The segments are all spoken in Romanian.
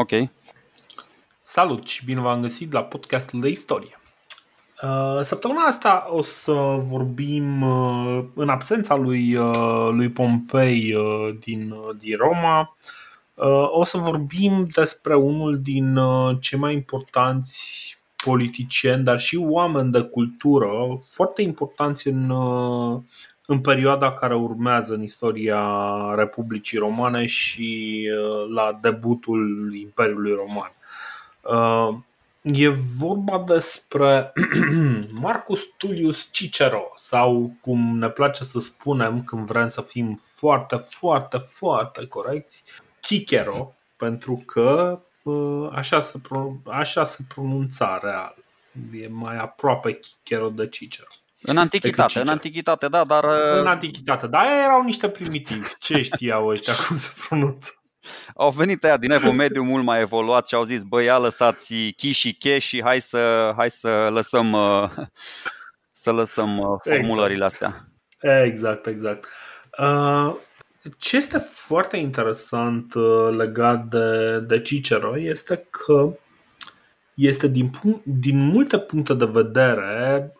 Ok. Salut și bine v-am găsit la podcastul de istorie. Uh, săptămâna asta o să vorbim uh, în absența lui, uh, lui Pompei din, din Roma. O să vorbim despre unul din cei mai importanți politicieni, dar și oameni de cultură, foarte importanți în, în perioada care urmează în istoria Republicii Romane și la debutul Imperiului Roman. E vorba despre Marcus Tullius Cicero sau cum ne place să spunem când vrem să fim foarte, foarte, foarte corecți, Cicero, pentru că ă, așa se, așa se pronunța real. E mai aproape Cicero de Cicero. În antichitate, în antichitate, da, dar... În antichitate, dar erau niște primitivi. Ce știau ăștia cum se pronunță? au venit aia din evul mediu mult mai evoluat și au zis, băi, ia lăsați chi și che și hai să, hai să lăsăm, uh, să lăsăm uh, exact. formulările astea. Exact, exact. Uh, ce este foarte interesant legat de, de Cicero este că este din, din multe puncte de vedere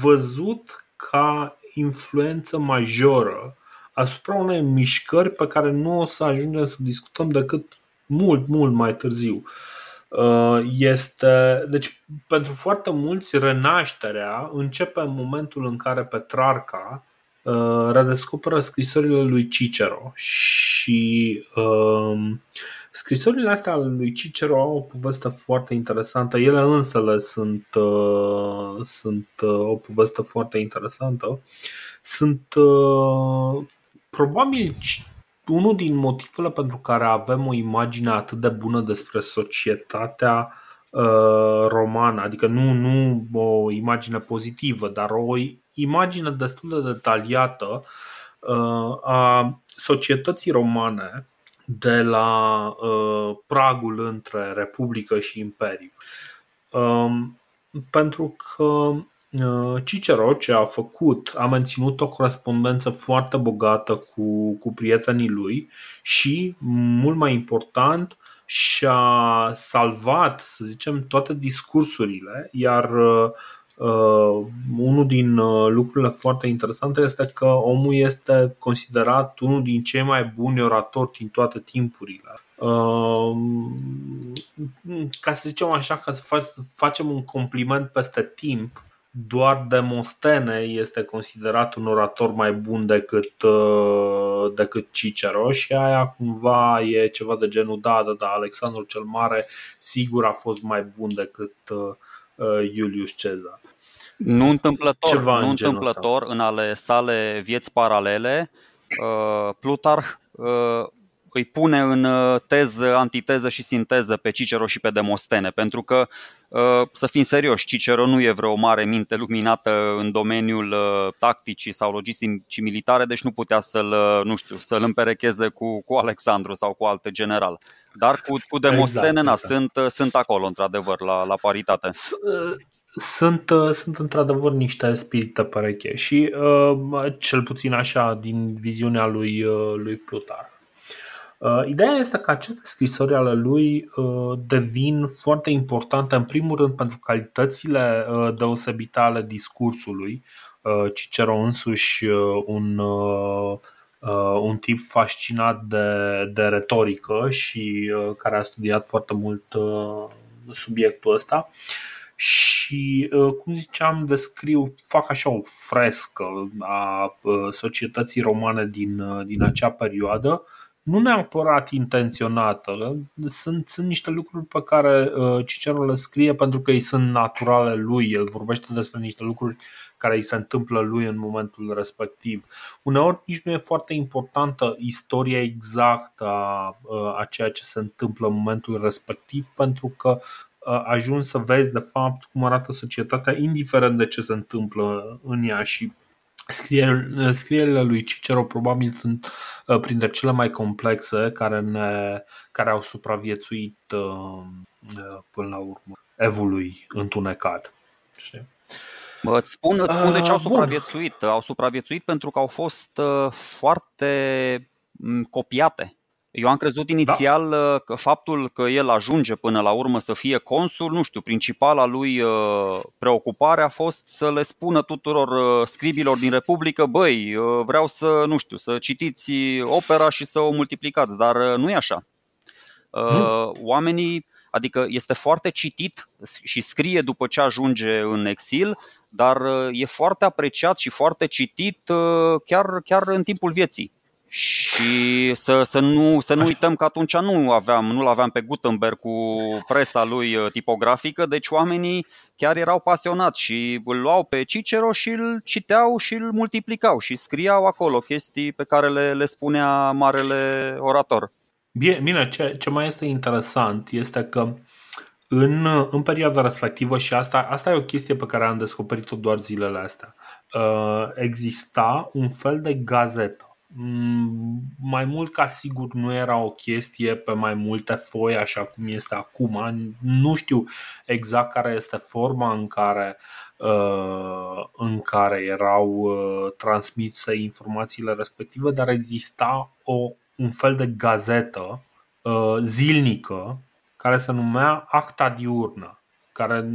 văzut ca influență majoră asupra unei mișcări pe care nu o să ajungem să discutăm decât mult, mult mai târziu. Uh, este, deci, pentru foarte mulți, renașterea începe în momentul în care Petrarca uh, redescoperă scrisorile lui Cicero și uh, scrisorile astea ale lui Cicero au o poveste foarte interesantă. Ele însele sunt, uh, sunt uh, o poveste foarte interesantă. Sunt uh, probabil unul din motivele pentru care avem o imagine atât de bună despre societatea uh, romană, adică nu, nu o imagine pozitivă, dar o imagine destul de detaliată uh, a societății romane de la uh, pragul între Republică și Imperiu. Um, pentru că Uh, Cicero ce a făcut, a menținut o corespondență foarte bogată cu, cu prietenii lui și, mult mai important, și-a salvat, să zicem, toate discursurile, iar uh, uh unul din uh, lucrurile foarte interesante este că omul este considerat unul din cei mai buni oratori din toate timpurile. Uh, ca să zicem așa, ca să facem un compliment peste timp, doar Demostene este considerat un orator mai bun decât, uh, decât Cicero și aia cumva e ceva de genul da, da, da, Alexandru cel Mare sigur a fost mai bun decât uh, uh, Iulius Cezar. Nu întâmplător, Ceva nu în întâmplător în ale sale vieți paralele, Plutarh îi pune în uh, teză, antiteză și sinteză pe Cicero și pe Demostene, pentru că, uh, să fim serioși, Cicero nu e vreo mare minte luminată în domeniul uh, tacticii sau logisticii militare, deci nu putea să-l, nu știu, să-l împerecheze cu, cu Alexandru sau cu alt general. Dar cu, cu Demostene exact, exact. Sunt, sunt acolo, într-adevăr, la, la paritate sunt, sunt într-adevăr niște spirite pereche și cel puțin așa din viziunea lui, lui Plutar. Uh, ideea este că aceste scrisori ale lui uh, devin foarte importante, în primul rând, pentru calitățile uh, deosebite ale discursului. Cicero însuși un, un tip fascinat de, de retorică și care a studiat foarte mult subiectul ăsta și, cum ziceam, descriu, fac așa o frescă a societății romane din, din acea perioadă nu neapărat intenționată, sunt, sunt niște lucruri pe care uh, Cicero le scrie pentru că ei sunt naturale lui, el vorbește despre niște lucruri care îi se întâmplă lui în momentul respectiv. Uneori nici nu e foarte importantă istoria exactă a, uh, a ceea ce se întâmplă în momentul respectiv pentru că uh, ajungi să vezi de fapt cum arată societatea indiferent de ce se întâmplă în ea. Și Scrierile lui Cicero probabil sunt uh, printre cele mai complexe care, ne, care au supraviețuit uh, uh, până la urmă evului întunecat. Bă, îți spun, îți spun de ce au supraviețuit. Bun. Au supraviețuit pentru că au fost foarte mm, copiate. Eu am crezut inițial da. că faptul că el ajunge până la urmă să fie consul, nu știu, principala lui preocupare a fost să le spună tuturor scribilor din Republică, băi, vreau să, nu știu, să citiți opera și să o multiplicați, dar nu e așa. Hmm. Oamenii, adică este foarte citit și scrie după ce ajunge în exil, dar e foarte apreciat și foarte citit chiar, chiar în timpul vieții. Și să, să, nu, să nu uităm că atunci nu aveam, nu aveam pe Gutenberg cu presa lui uh, tipografică, deci oamenii chiar erau pasionați și îl luau pe Cicero și îl citeau și îl multiplicau și scriau acolo chestii pe care le, le spunea marele orator. Bine, bine ce, ce mai este interesant este că în, în perioada respectivă, și asta, asta e o chestie pe care am descoperit-o doar zilele astea, uh, exista un fel de gazetă Mm, mai mult ca sigur nu era o chestie pe mai multe foi așa cum este acum. Nu știu exact care este forma în care, uh, în care erau uh, transmise informațiile respective, dar exista o, un fel de gazetă uh, zilnică care se numea Acta Diurnă care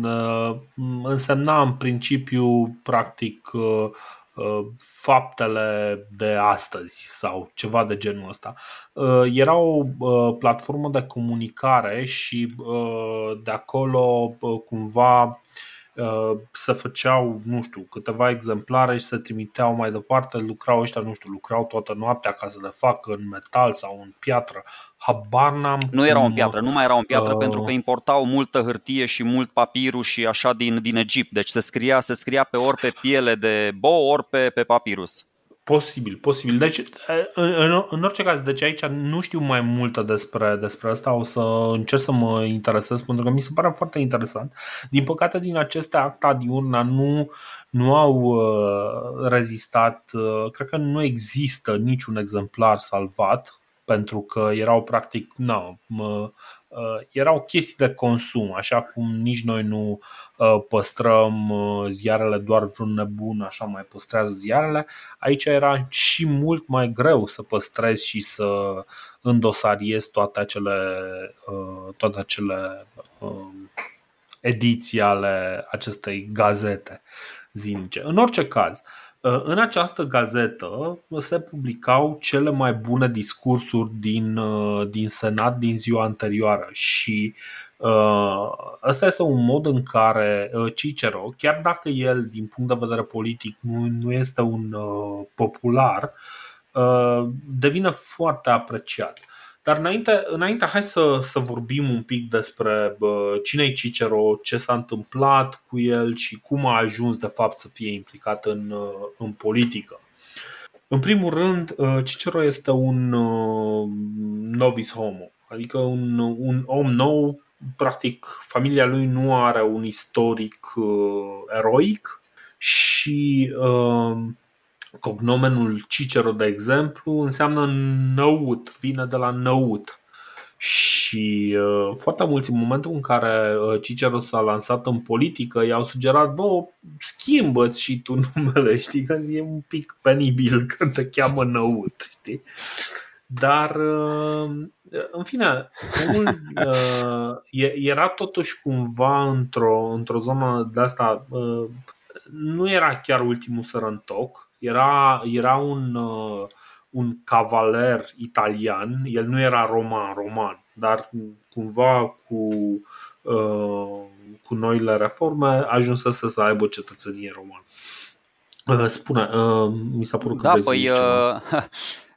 însemna în principiu practic Uh, faptele de astăzi sau ceva de genul ăsta. Uh, era o uh, platformă de comunicare și de acolo cumva se făceau, nu știu, câteva exemplare și se trimiteau mai departe, lucrau ăștia, nu știu, lucrau toată noaptea ca să le facă în metal sau în piatră. Habar n-am Nu erau în piatră, nu mai erau în piatră uh... pentru că importau multă hârtie și mult papirus și așa din, din Egipt. Deci se scria, se scria pe ori pe piele de bou, ori pe, pe papirus. Posibil, posibil. Deci, în, în, în orice caz, deci aici nu știu mai multe despre, despre asta, o să încerc să mă interesez pentru că mi se pare foarte interesant. Din păcate, din aceste acta diurna nu, nu au uh, rezistat, uh, cred că nu există niciun exemplar salvat pentru că erau practic, na, mă, uh, erau chestii de consum, așa cum nici noi nu uh, păstrăm uh, ziarele doar vreun nebun, așa mai păstrează ziarele. Aici era și mult mai greu să păstrezi și să îndosariezi toate acele, toate acele ediții ale acestei gazete zilnice. În orice caz, Uh, în această gazetă se publicau cele mai bune discursuri din, uh, din Senat din ziua anterioară și uh, ăsta este un mod în care Cicero, chiar dacă el din punct de vedere politic nu, nu este un popular, devine foarte apreciat. Dar înainte, înainte hai să, să vorbim un pic despre cine e Cicero, ce s-a întâmplat cu el și cum a ajuns de fapt să fie implicat în, în politică. În primul rând, Cicero este un novice homo, adică un, un om nou. Practic, familia lui nu are un istoric eroic și uh, Cognomenul Cicero, de exemplu, înseamnă năut, vine de la năut. Și uh, foarte mulți în momentul în care uh, Cicero s-a lansat în politică i-au sugerat, bă, schimbă și tu numele, știi, că e un pic penibil când te cheamă năut, știi? Dar, uh, în fine, omul uh, era totuși cumva într-o, într-o zonă de asta, uh, nu era chiar ultimul sărăntoc, era, era un, uh, un cavaler italian, el nu era roman-roman, dar cumva cu, uh, cu noile reforme ajunsese să aibă cetățenie roman. Uh, spune, uh, mi s-a părut că da, păi, uh,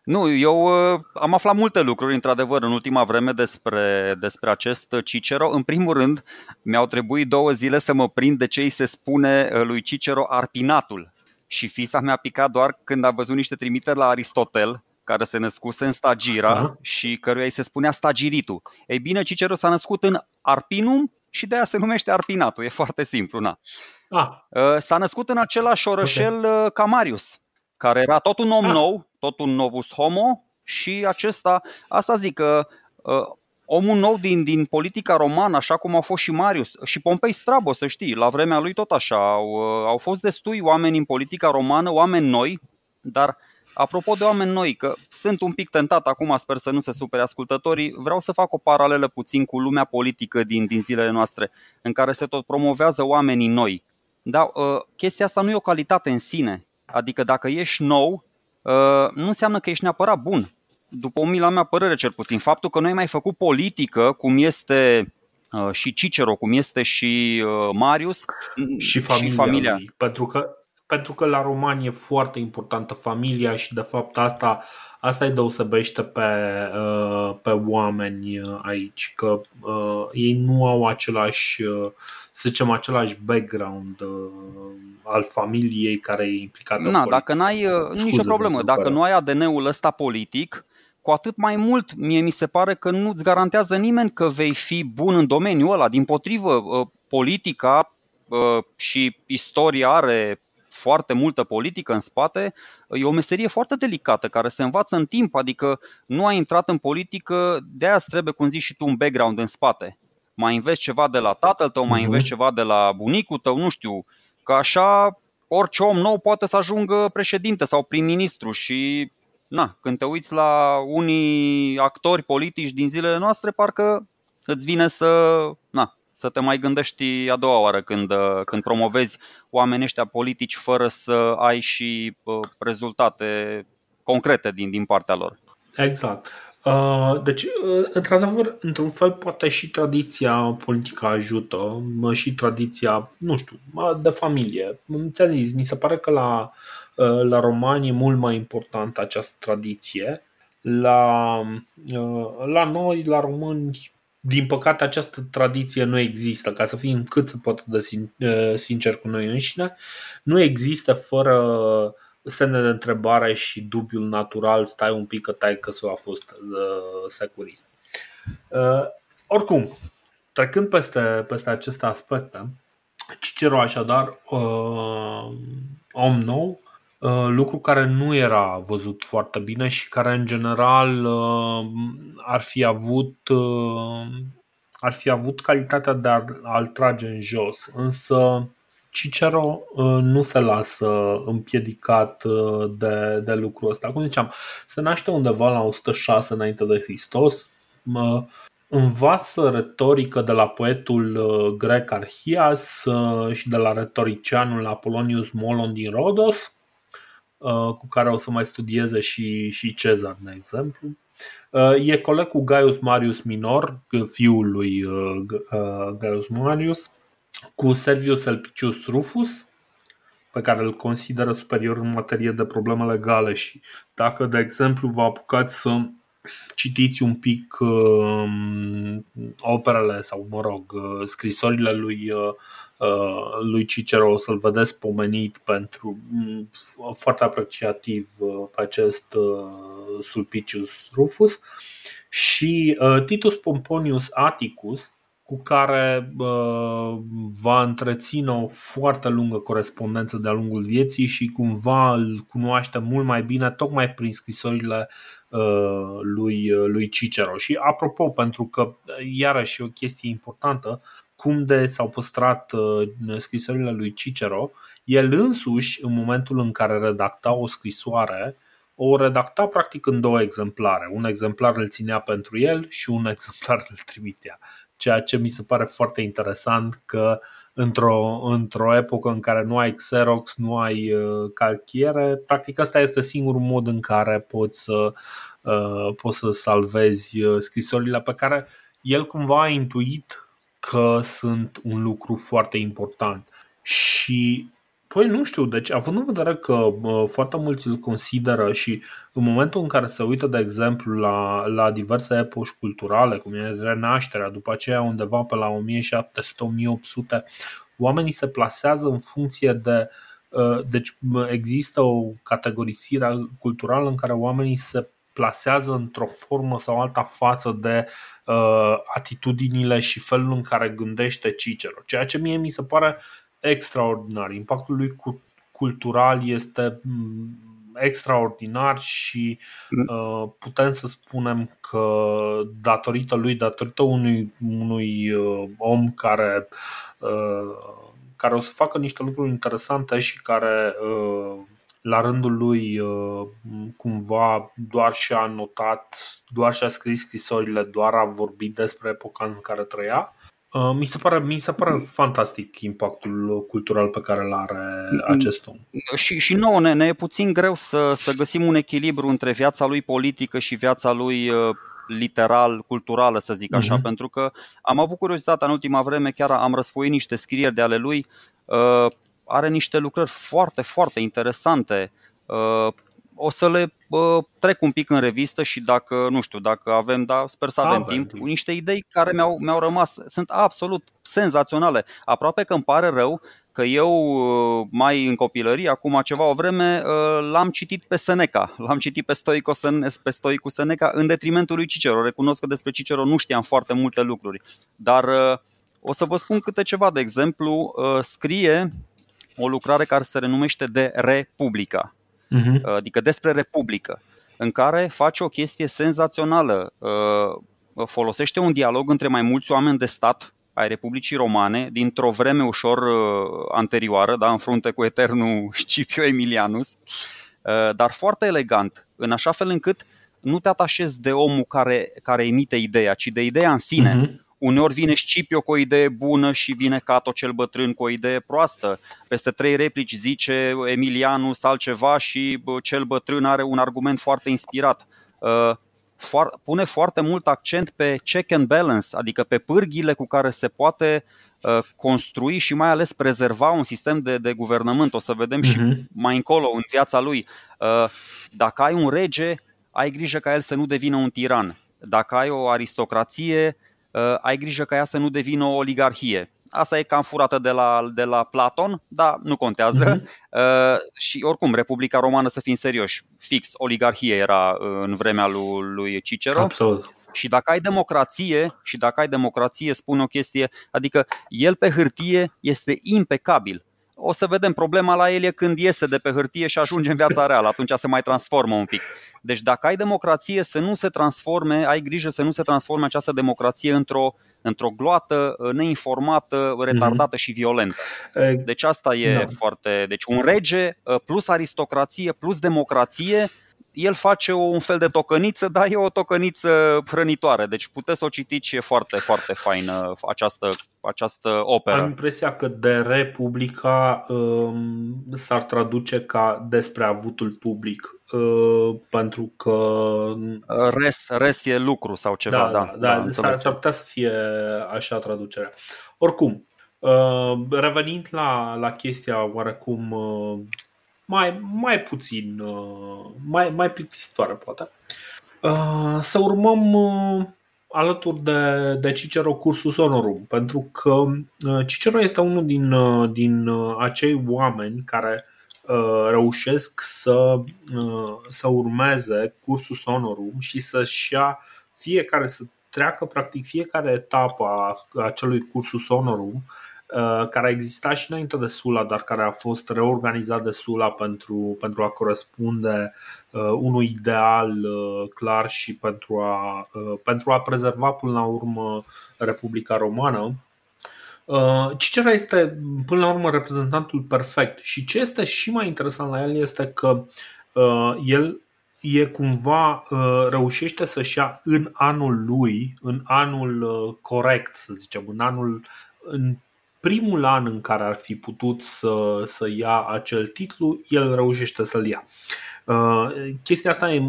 Nu, eu uh, am aflat multe lucruri, într-adevăr, în ultima vreme despre, despre acest Cicero. În primul rând, mi-au trebuit două zile să mă prind de ce îi se spune uh, lui Cicero arpinatul și fisa mi-a picat doar când a văzut niște trimiteri la Aristotel, care se născuse în Stagira uh-huh. și căruia îi se spunea Stagiritul. Ei bine, Cicero s-a născut în Arpinum și de aia se numește Arpinatul, e foarte simplu. Na. Ah. Uh, s-a născut în același orășel okay. Uh, ca Marius, care era tot un om ah. nou, tot un novus homo și acesta, asta zic că uh, omul nou din, din politica romană, așa cum au fost și Marius și Pompei Strabo, să știi, la vremea lui tot așa. Au, au fost destui oameni în politica romană, oameni noi, dar Apropo de oameni noi, că sunt un pic tentat acum, sper să nu se supere ascultătorii, vreau să fac o paralelă puțin cu lumea politică din, din zilele noastre, în care se tot promovează oamenii noi. Dar uh, chestia asta nu e o calitate în sine. Adică dacă ești nou, uh, nu înseamnă că ești neapărat bun. După o mila mea părere cel puțin, faptul că noi ai mai făcut politică, cum este uh, și Cicero, cum este și uh, Marius și familia, și familia. Lui, pentru că pentru că la romani e foarte importantă familia și de fapt asta, asta îi deosebește pe, uh, pe oameni uh, aici, că uh, ei nu au același, să zicem, același background al familiei care e implicată. Na, dacă n-ai Scuze nicio problemă, dacă nu ai ADN-ul ăsta politic, cu atât mai mult mie mi se pare că nu-ți garantează nimeni că vei fi bun în domeniul ăla. Din potrivă, politica și istoria are foarte multă politică în spate, e o meserie foarte delicată care se învață în timp, adică nu ai intrat în politică, de aia trebuie, cum zici și tu, un background în spate. Mai înveți ceva de la tatăl tău, mai mhm. înveți ceva de la bunicul tău, nu știu, că așa orice om nou poate să ajungă președinte sau prim-ministru și na, când te uiți la unii actori politici din zilele noastre, parcă îți vine să, na, să te mai gândești a doua oară când, uh, când promovezi oamenii ăștia politici fără să ai și uh, rezultate concrete din, din partea lor. Exact. Uh, deci, într-adevăr, într-un fel, poate și tradiția politică ajută, și tradiția, nu știu, de familie. Ți-am zis, mi se pare că la, la romani e mult mai importantă această tradiție. La, la noi, la români, din păcate, această tradiție nu există, ca să fim cât se poate de sincer cu noi înșine, nu există fără semne de întrebare și dubiul natural, stai un pic că tai că a fost uh, securist. Uh, oricum, trecând peste, peste aceste aspecte, Cicero așadar, uh, om nou, Uh, lucru care nu era văzut foarte bine și care în general uh, ar fi avut uh, ar fi avut calitatea de a-l trage în jos, însă Cicero nu se lasă împiedicat de, de lucrul ăsta. Cum ziceam, se naște undeva la 106 înainte de Hristos, învață retorică de la poetul grec Arhias și de la retoricianul Apolonius Molon din Rodos Uh, cu care o să mai studieze și, și Cezar, de exemplu. Uh, e coleg cu Gaius Marius Minor, fiul lui uh, Gaius Marius, cu Servius Elpicius Rufus, pe care îl consideră superior în materie de probleme legale și dacă, de exemplu, vă apucați să citiți un pic uh, operele sau, mă rog, uh, scrisorile lui uh, Uh, lui Cicero. O să-l vedeți pomenit pentru mm, foarte apreciativ uh, pe acest uh, Sulpicius Rufus. Și Titus Pomponius Atticus cu care va întreține o foarte lungă corespondență de-a lungul vieții și cumva îl cunoaște mult mai bine tocmai prin scrisorile lui, lui Cicero. Și apropo, pentru că iarăși e o chestie importantă, cum de s-au păstrat uh, scrisorile lui Cicero, el însuși, în momentul în care redacta o scrisoare, o redacta practic în două exemplare. Un exemplar îl ținea pentru el și un exemplar îl trimitea. Ceea ce mi se pare foarte interesant că într-o, într-o epocă în care nu ai Xerox, nu ai uh, calchiere, practic asta este singurul mod în care poți să, uh, poți să salvezi scrisorile pe care el cumva a intuit că sunt un lucru foarte important. Și Păi nu știu, deci având în vedere că uh, foarte mulți îl consideră și în momentul în care se uită, de exemplu, la, la diverse epoși culturale, cum e renașterea, după aceea undeva pe la 1700-1800, oamenii se plasează în funcție de. Uh, deci există o categorisire culturală în care oamenii se plasează într-o formă sau alta față de uh, atitudinile și felul în care gândește Cicero, ceea ce mie mi se pare extraordinar. Impactul lui cultural este mm, extraordinar și mm. uh, putem să spunem că datorită lui, datorită unui, unui uh, om care, uh, care o să facă niște lucruri interesante și care uh, la rândul lui cumva doar și-a notat, doar și-a scris scrisorile, doar a vorbit despre epoca în care trăia Uh, mi se pare, mi se pare fantastic impactul cultural pe care îl are acest om. Și, și nouă ne, ne e puțin greu să, să găsim un echilibru între viața lui politică și viața lui uh, literal, culturală, să zic așa, uh-huh. pentru că am avut curiozitate în ultima vreme, chiar am răsfoit niște scrieri de ale lui, uh, are niște lucrări foarte, foarte interesante o să le uh, trec un pic în revistă și dacă, nu știu, dacă avem, da, sper să avem, avem timp, cu niște idei care mi-au, mi-au rămas, sunt absolut senzaționale. Aproape că îmi pare rău că eu uh, mai în copilărie, acum ceva o vreme, uh, l-am citit pe Seneca, l-am citit pe, Stoico, pe Stoicul Seneca în detrimentul lui Cicero. Recunosc că despre Cicero nu știam foarte multe lucruri, dar uh, o să vă spun câte ceva. De exemplu, scrie o lucrare care se renumește de Republica uh-huh. adică despre Republică, în care face o chestie senzațională. Uh, folosește un dialog între mai mulți oameni de stat ai Republicii Romane dintr-o vreme ușor uh, anterioară, da, în frunte cu eternul Scipio Emilianus, uh, dar foarte elegant, în așa fel încât nu te atașezi de omul care, care emite ideea, ci de ideea în sine. Uh-huh. Uneori vine Scipio cu o idee bună și vine Cato cel bătrân cu o idee proastă. Peste trei replici zice Emilianus altceva și cel bătrân are un argument foarte inspirat. Uh, pune foarte mult accent pe check and balance, adică pe pârghile cu care se poate uh, construi și mai ales prezerva un sistem de, de guvernământ. O să vedem uh-huh. și mhm. mai încolo în viața lui. Uh, dacă ai un rege, ai grijă ca el să nu devină un tiran. Dacă ai o aristocrație, uh, ai grijă ca ea să nu devină o oligarhie. Asta e cam furată de la, de la Platon, dar nu contează. Uh-huh. Uh, și oricum, Republica Romană, să fim serioși, fix oligarhie era în vremea lui, lui Cicero. Absolut. Și dacă ai democrație, și dacă ai democrație, spun o chestie, adică el pe hârtie este impecabil o să vedem problema la el e când iese de pe hârtie și ajunge în viața reală, atunci se mai transformă un pic. Deci dacă ai democrație să nu se transforme, ai grijă să nu se transforme această democrație într-o, într-o gloată neinformată, retardată mm-hmm. și violentă. Deci asta e da. foarte... Deci un rege plus aristocrație plus democrație el face un fel de tocăniță, dar e o tocăniță hrănitoare. Deci puteți să o citiți și e foarte, foarte faină această, această operă. Am impresia că de Republica um, s-ar traduce ca despre avutul public. Uh, pentru că res, res e lucru sau ceva, da. Da, da, da s-ar, s-ar putea să fie așa traducerea. Oricum, uh, revenind la, la chestia oarecum uh, mai, mai puțin, uh, mai, mai plictisitoare poate. Uh, să urmăm uh, alături de, de Cicero cursus honorum, pentru că Cicero este unul din, din acei oameni care reușesc să, să urmeze cursus honorum și să-și ia fiecare, să treacă practic fiecare etapă a acelui cursus honorum Uh, care a existat și înainte de Sula, dar care a fost reorganizat de Sula pentru, pentru a corespunde uh, unui ideal uh, clar și pentru a, uh, pentru a prezerva până la urmă Republica Romană. Uh, Cicera este până la urmă reprezentantul perfect și ce este și mai interesant la el este că uh, el e cumva reușește să-și ia în anul lui, în anul corect, să zicem, în anul în primul an în care ar fi putut să, să ia acel titlu, el reușește să-l ia. Uh, chestia asta e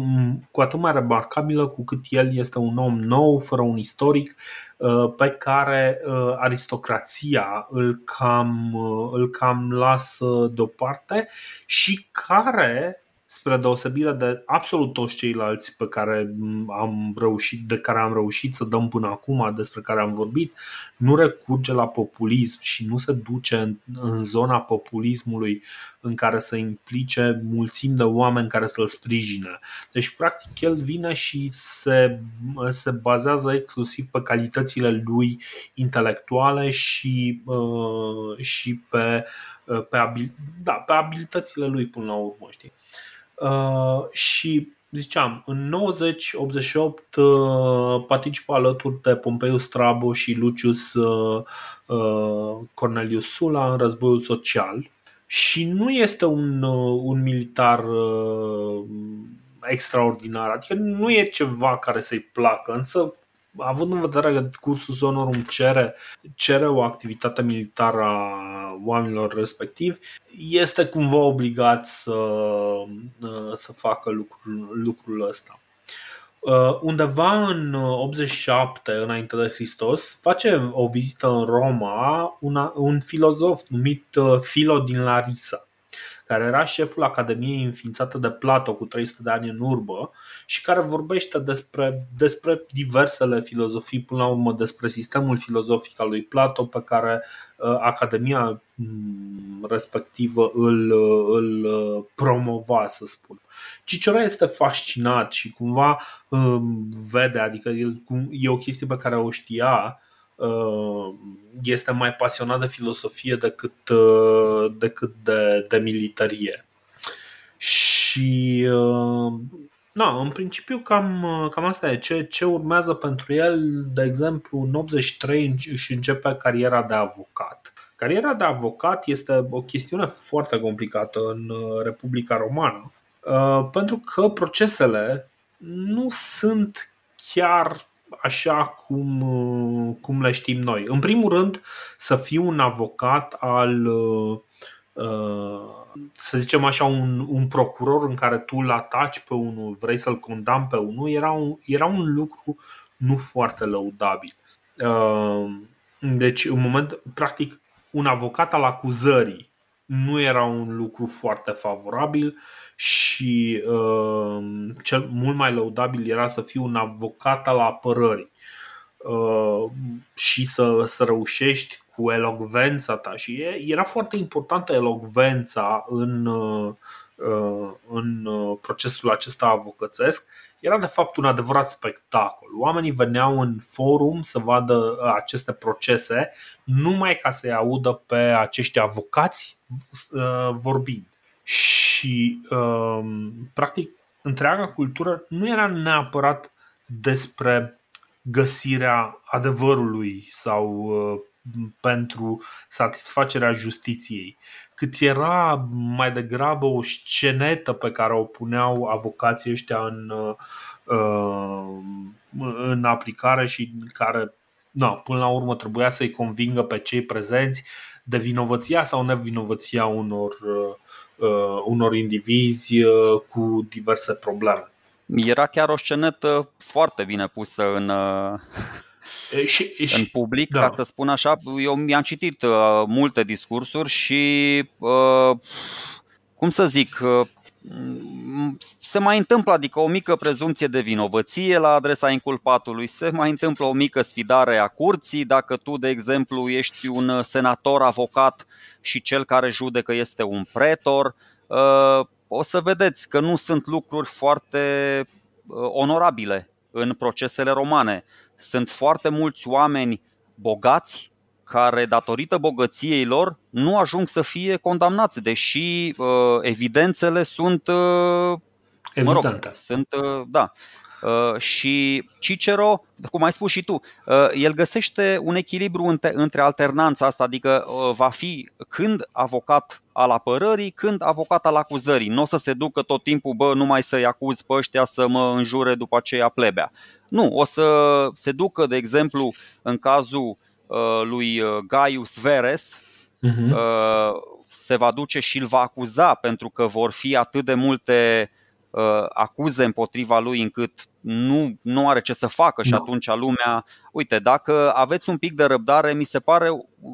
cu atât mai remarcabilă cu cât el este un om nou, fără un istoric, uh, pe care uh, aristocrația îl cam, îl cam lasă deoparte și care spre deosebire de absolut toți ceilalți pe care am reușit, de care am reușit să dăm până acum, despre care am vorbit, nu recurge la populism și nu se duce în, în zona populismului în care să implice mulțimi de oameni care să-l sprijine. Deci, practic, el vine și se, se bazează exclusiv pe calitățile lui intelectuale și, uh, și pe, uh, pe, abil, da, pe abilitățile lui până la urmă. Știi? Uh, și ziceam, în 90-88 uh, participă alături de Pompeiu Strabo și Lucius uh, uh, Cornelius Sula în războiul social. Și nu este un, un militar extraordinar, adică nu e ceva care să-i placă, însă având în vedere că cursul Sonorum cere, cere o activitate militară a oamenilor respectivi, este cumva obligat să, să facă lucrul, lucrul ăsta. Uh, undeva în 87 înainte de Hristos face o vizită în Roma una, un filozof numit uh, Philo din Larisa care era șeful Academiei înființată de Plato cu 300 de ani în urmă și care vorbește despre, despre diversele filozofii, până la urmă despre sistemul filozofic al lui Plato pe care uh, Academia mm, respectivă îl, îl uh, promova, să spun. Cicero este fascinat și cumva um, vede, adică el, e o chestie pe care o știa, Uh, este mai pasionat de filosofie decât, uh, decât de, de militarie. Și uh, na, în principiu cam, cam asta e. Ce, ce urmează pentru el, de exemplu, în 83 își începe cariera de avocat. Cariera de avocat este o chestiune foarte complicată în Republica Romană, pentru că procesele nu sunt chiar așa cum, uh, cum le știm noi. În primul rând, să fii un avocat al, uh, uh, să zicem așa, un, un procuror în care tu îl ataci pe unul, vrei să-l condamni pe unul, era un, era un lucru nu foarte lăudabil. Deci, în moment, practic, un avocat al acuzării nu era un lucru foarte favorabil și uh, cel mult mai lăudabil era să fii un avocat al apărării. Uh, și să, să reușești cu elogvența ta. Și era foarte importantă elogvența în, uh, în uh, procesul acesta avocățesc. Era de fapt un adevărat spectacol. Oamenii veneau în forum să vadă uh, aceste procese numai ca să-i audă pe acești avocați uh, vorbind. Și um, practic întreaga cultură nu era neapărat despre găsirea adevărului sau uh, pentru satisfacerea justiției, cât era mai degrabă o scenetă pe care o puneau avocații ăștia în, uh, în aplicare și care, na, până la urmă, trebuia să-i convingă pe cei prezenți de vinovăția sau nevinovăția unor uh, uh, unor indivizi uh, cu diverse probleme. Era chiar o scenetă foarte bine pusă în, uh, și, și, în public, da. ca să spun așa. Eu mi-am citit uh, multe discursuri și, uh, cum să zic, uh, se mai întâmplă, adică o mică prezumție de vinovăție la adresa inculpatului, se mai întâmplă o mică sfidare a curții, dacă tu, de exemplu, ești un senator avocat și cel care judecă este un pretor, uh, o să vedeți că nu sunt lucruri foarte uh, onorabile în procesele romane. Sunt foarte mulți oameni bogați care, datorită bogăției lor, nu ajung să fie condamnați, deși uh, evidențele sunt. Uh, mă rog, sunt, uh, da. Uh, și Cicero, cum ai spus și tu, uh, el găsește un echilibru între, între alternanța asta, adică uh, va fi când avocat al apărării, când avocat al acuzării. Nu o să se ducă tot timpul, bă, numai să-i acuz pe ăștia să mă înjure după aceea plebea. Nu, o să se ducă, de exemplu, în cazul Uh, lui uh, Gaius Veres uh-huh. se va duce și îl va acuza pentru că vor fi atât de multe uh, acuze împotriva lui încât nu, nu are ce să facă și no. atunci lumea, uite, dacă aveți un pic de răbdare, mi se pare,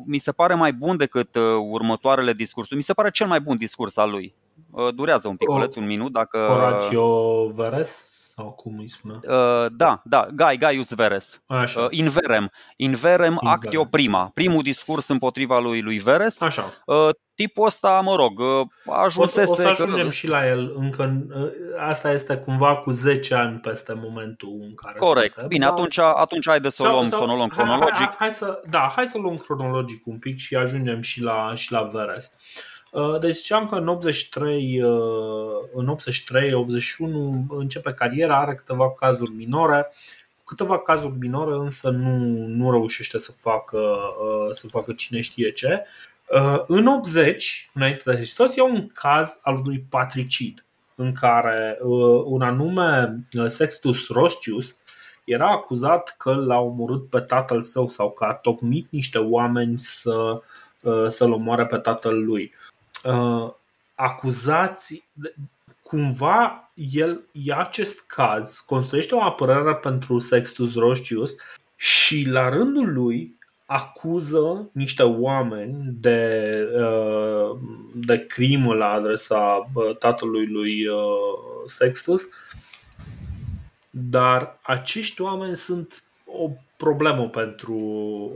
mi se pare mai bun decât uh, următoarele discursuri. Mi se pare cel mai bun discurs al lui. Uh, durează un pic, un minut dacă Horatio Veres sau cum îi spune? Uh, da, da, Gai, Gaius Veres. Așa. Uh, inverem. Inverem Inverem. actio prima. Primul discurs împotriva lui lui Veres. Așa. Uh, tipul ăsta, mă rog, uh, ajunsese... O să, o să ajungem că... și la el. Încă, uh, asta este cumva cu 10 ani peste momentul în care Corect. Suntem. Bine, atunci, atunci hai de să o luăm, sau, să o luăm cronologic. Hai, hai, hai, să, da, hai să luăm cronologic un pic și ajungem și la, și la Veres. Uh, deci ziceam că în 83, uh, în 83, 81 începe cariera, are câteva cazuri minore, câteva cazuri minore însă nu, nu reușește să facă, uh, să facă cine știe ce. În 80, înainte de Hristos, e un caz al unui patricid în care un anume Sextus Roscius era acuzat că l-a omorât pe tatăl său sau că a tocmit niște oameni să, să-l omoare pe tatăl lui. Acuzați, cumva el ia acest caz, construiește o apărare pentru Sextus Roscius și la rândul lui acuză niște oameni de, uh, de crimă la adresa uh, tatălui lui uh, Sextus, dar acești oameni sunt o problemă pentru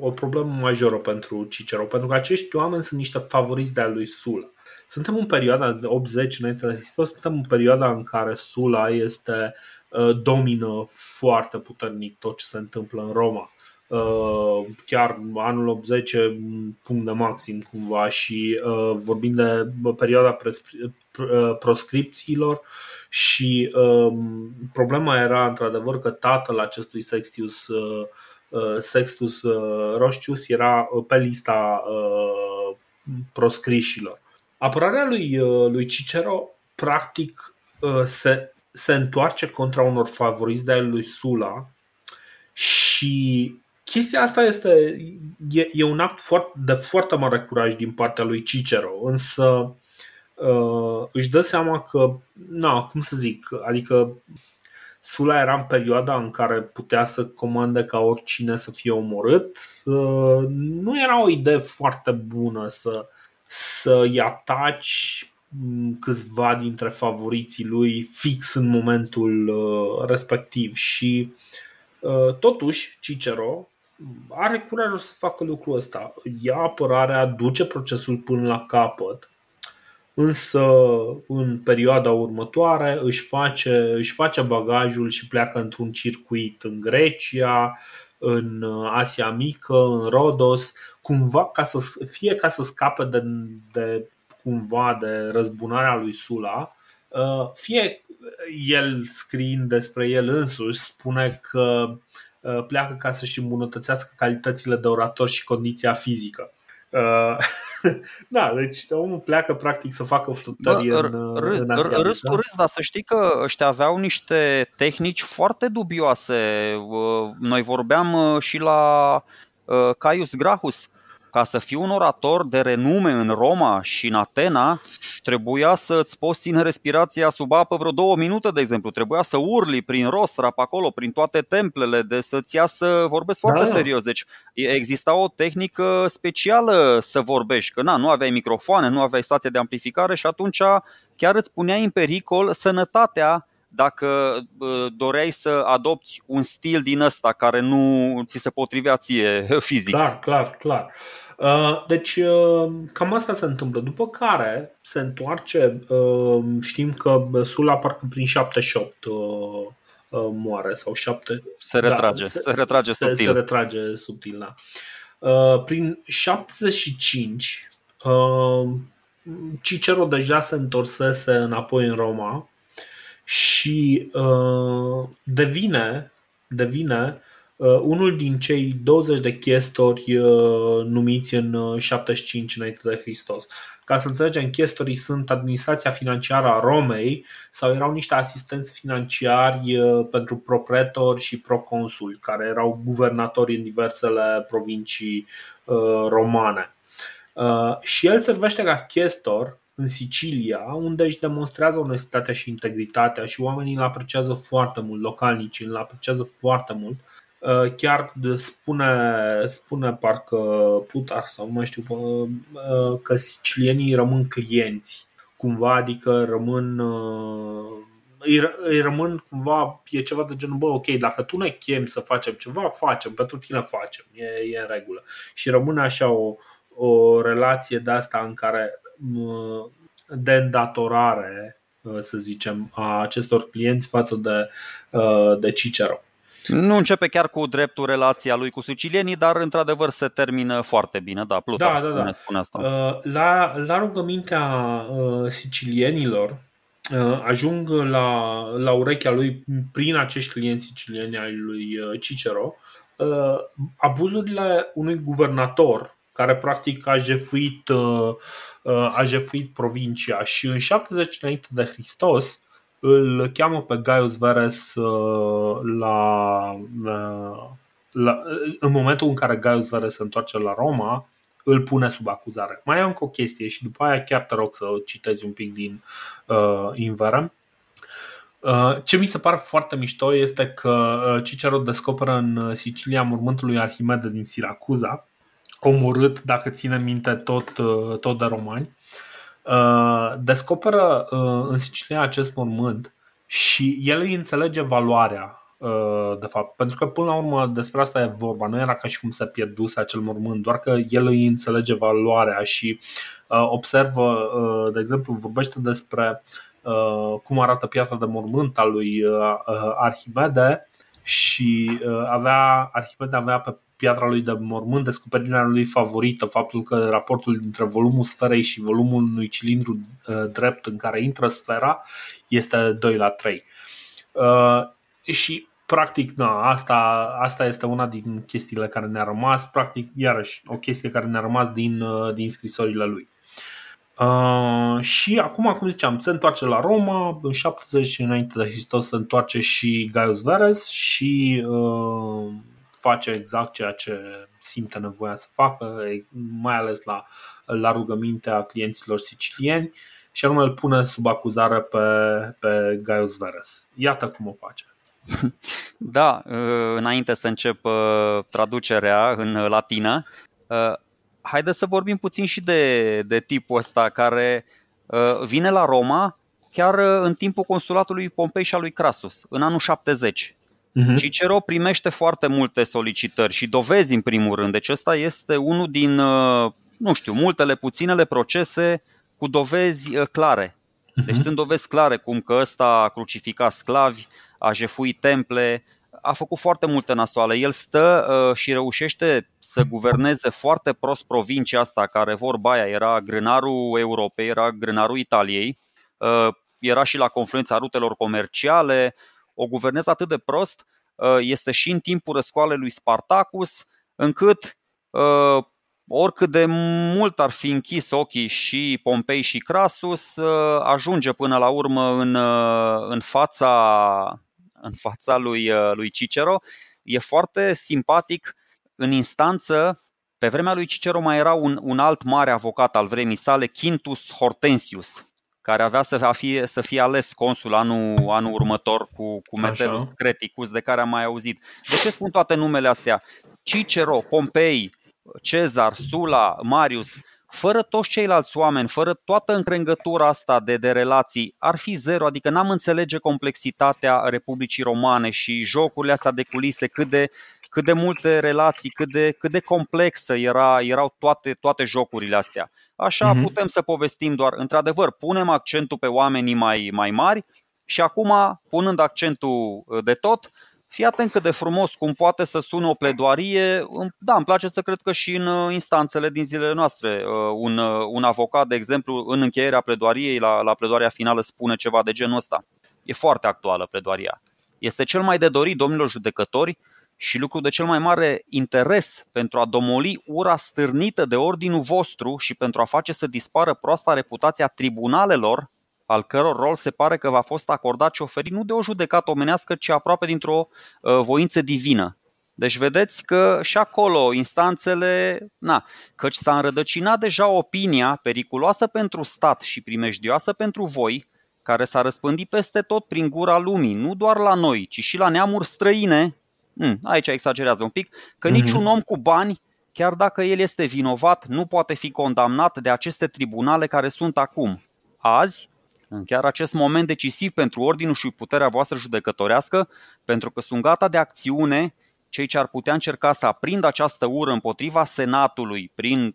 o problemă majoră pentru Cicero, pentru că acești oameni sunt niște favoriți de-a lui Sula. Suntem în perioada de 80 înainte de Hristos, suntem în perioada în care Sula este domină foarte puternic tot ce se întâmplă în Roma. Uh, chiar anul 80 punct de maxim cumva și uh, vorbim de perioada uh, proscripțiilor și um, problema era într-adevăr că tatăl acestui Sextius Sextus Roscius era pe lista proscrișilor. Apărarea lui, lui Cicero practic se, se întoarce contra unor favoriți de lui Sula și Chestia asta este e, e un act foarte, de foarte mare curaj din partea lui Cicero, însă uh, își dă seama că, na, cum să zic, adică Sula era în perioada în care putea să comande ca oricine să fie omorât. Uh, nu era o idee foarte bună să, să-i ataci câțiva dintre favoriții lui fix în momentul uh, respectiv și uh, totuși Cicero are curajul să facă lucrul ăsta. Ia apărarea, duce procesul până la capăt, însă în perioada următoare își face, își face bagajul și pleacă într-un circuit în Grecia, în Asia Mică, în Rodos, cumva ca să fie ca să scape de, de cumva de răzbunarea lui Sula, uh, fie el scriind despre el însuși spune că Uh, pleacă ca să-și îmbunătățească calitățile de orator și condiția fizică. Uh, da, deci omul pleacă practic să facă flutări Bă, în, uh, r- în Asia. Râs tu râs, dar să știi că ăștia aveau niște tehnici foarte dubioase. Noi vorbeam și la Caius Grahus ca să fii un orator de renume în Roma și în Atena, trebuia să îți poți ține respirația sub apă vreo două minute, de exemplu. Trebuia să urli prin rostra pe acolo, prin toate templele, de să-ți ia să vorbesc foarte da, da. serios. Deci exista o tehnică specială să vorbești, că na, nu aveai microfoane, nu aveai stație de amplificare și atunci chiar îți puneai în pericol sănătatea dacă doreai să adopți un stil din ăsta care nu ți se potrivea ție fizic. Clar, clar, clar. Uh, deci uh, cam asta se întâmplă. După care se întoarce, uh, știm că Sula parcă prin 78 moare sau 7 se retrage, da, se, se retrage se, subtil. Se retrage subtil, da. Prin 75 Cicero deja se întorsese înapoi în Roma și devine devine Uh, unul din cei 20 de chestori uh, numiți în 75 uh, înainte de Hristos. Ca să înțelegem, chestorii sunt administrația financiară a Romei sau erau niște asistenți financiari pentru propretori și proconsuli, care erau guvernatori în diversele provincii romane. Și el servește ca chestor în Sicilia, unde își demonstrează onestitatea și integritatea și oamenii îl apreciază foarte mult, localnicii îl apreciază foarte mult Uh, chiar spune, spune parcă Plutar sau nu mai știu uh, uh, că sicilienii rămân clienți cumva, adică rămân îi, îi rămân cumva, e ceva de genul, bă, ok, dacă tu ne chem să facem ceva, facem, pentru tine facem, e, e în regulă. Și rămâne așa o, o relație de asta în care de îndatorare, să zicem, a acestor clienți față de, de Cicero. Nu începe chiar cu dreptul relația lui cu sicilienii, dar într-adevăr se termină foarte bine. Da, Plutar da, spune, da, da. spune asta. Uh, la, la rugămintea uh, sicilienilor uh, ajung la, la urechea lui prin acești clienți sicilieni ai lui Cicero abuzurile unui guvernator care practic a jefuit, a jefuit provincia și în 70 înainte de Hristos îl cheamă pe Gaius Veres la, la, în momentul în care Gaius Veres se întoarce la Roma, îl pune sub acuzare. Mai e încă o chestie și după aia chiar te rog să citezi un pic din uh, Inverem. Uh, ce mi se pare foarte mișto este că uh, Cicero descoperă în Sicilia mormântul lui Arhimede din Siracuza, omorât, dacă ține minte, tot, uh, tot de romani. Descoperă în Sicilia acest mormânt și el îi înțelege valoarea de fapt. Pentru că până la urmă despre asta e vorba. Nu era ca și cum să pierduse acel mormânt, doar că el îi înțelege valoarea și observă, de exemplu, vorbește despre Uh, cum arată piatra de mormânt a lui uh, uh, Arhimede și avea, Arhimede avea pe piatra lui de mormânt descoperirea lui favorită, faptul că raportul dintre volumul sferei și volumul unui cilindru drept în care intră sfera este 2 la 3. Și practic, da, asta, asta este una din chestiile care ne-a rămas, practic, iarăși, o chestie care ne-a rămas din, din scrisorile lui. Uh, și acum, cum ziceam, se întoarce la Roma, în 70 înainte de Hristos se întoarce și Gaius Veres și uh, face exact ceea ce simte nevoia să facă, mai ales la, la rugămintea clienților sicilieni și anume îl pune sub acuzare pe, pe Gaius Veres. Iată cum o face. Da, uh, înainte să încep uh, traducerea în latină, haideți să vorbim puțin și de, de tipul ăsta care uh, vine la Roma chiar uh, în timpul consulatului Pompei și al lui Crasus, în anul 70. Uh-huh. Mhm. Cicero primește foarte multe solicitări și dovezi în primul rând. Deci ăsta este unul din, uh, nu știu, multele puținele procese cu dovezi uh, clare. Deci uh-huh. sunt dovezi clare cum că ăsta a crucificat sclavi, a jefuit temple, a făcut foarte multe nasoale. El stă uh, și reușește să guverneze foarte prost provincia asta, care vorba aia era grânarul Europei, era grânarul Italiei, uh, era și la confluența rutelor comerciale, o guvernează atât de prost, uh, este și în timpul răscoalei lui Spartacus, încât uh, oricât de mult ar fi închis ochii și Pompei și Crasus, uh, ajunge până la urmă în, uh, în fața în fața lui, uh, lui Cicero. E foarte simpatic în instanță. Pe vremea lui Cicero mai era un, un alt mare avocat al vremii sale, Quintus Hortensius, care avea să fie, să fie ales consul anul, anul următor cu, cu Metellus Creticus, de care am mai auzit. De ce spun toate numele astea? Cicero, Pompei, Cezar, Sula, Marius, fără toți ceilalți oameni, fără toată încrengătura asta de, de relații, ar fi zero, adică n-am înțelege complexitatea Republicii Romane și jocurile astea de culise, cât de, cât de multe relații, cât de, cât de complexă era, erau toate, toate jocurile astea. Așa mm-hmm. putem să povestim doar, într-adevăr, punem accentul pe oamenii mai, mai mari și acum, punând accentul de tot, Fii atent cât de frumos cum poate să sună o pledoarie. Da, îmi place să cred că și în uh, instanțele din zilele noastre uh, un, uh, un avocat, de exemplu, în încheierea pledoariei, la, la pledoaria finală, spune ceva de genul ăsta. E foarte actuală pledoaria. Este cel mai de dorit, domnilor judecători, și lucru de cel mai mare interes pentru a domoli ura stârnită de ordinul vostru și pentru a face să dispară proasta reputația tribunalelor al căror rol se pare că va fost acordat și oferit nu de o judecată omenească, ci aproape dintr-o uh, voință divină. Deci vedeți că și acolo instanțele, na, căci s-a înrădăcinat deja opinia periculoasă pentru stat și primejdioasă pentru voi, care s-a răspândit peste tot prin gura lumii, nu doar la noi, ci și la neamuri străine. Hmm, aici exagerează un pic, că mm-hmm. niciun om cu bani, chiar dacă el este vinovat, nu poate fi condamnat de aceste tribunale care sunt acum. Azi, în chiar acest moment decisiv pentru ordinul și puterea voastră judecătorească, pentru că sunt gata de acțiune cei ce ar putea încerca să aprindă această ură împotriva Senatului prin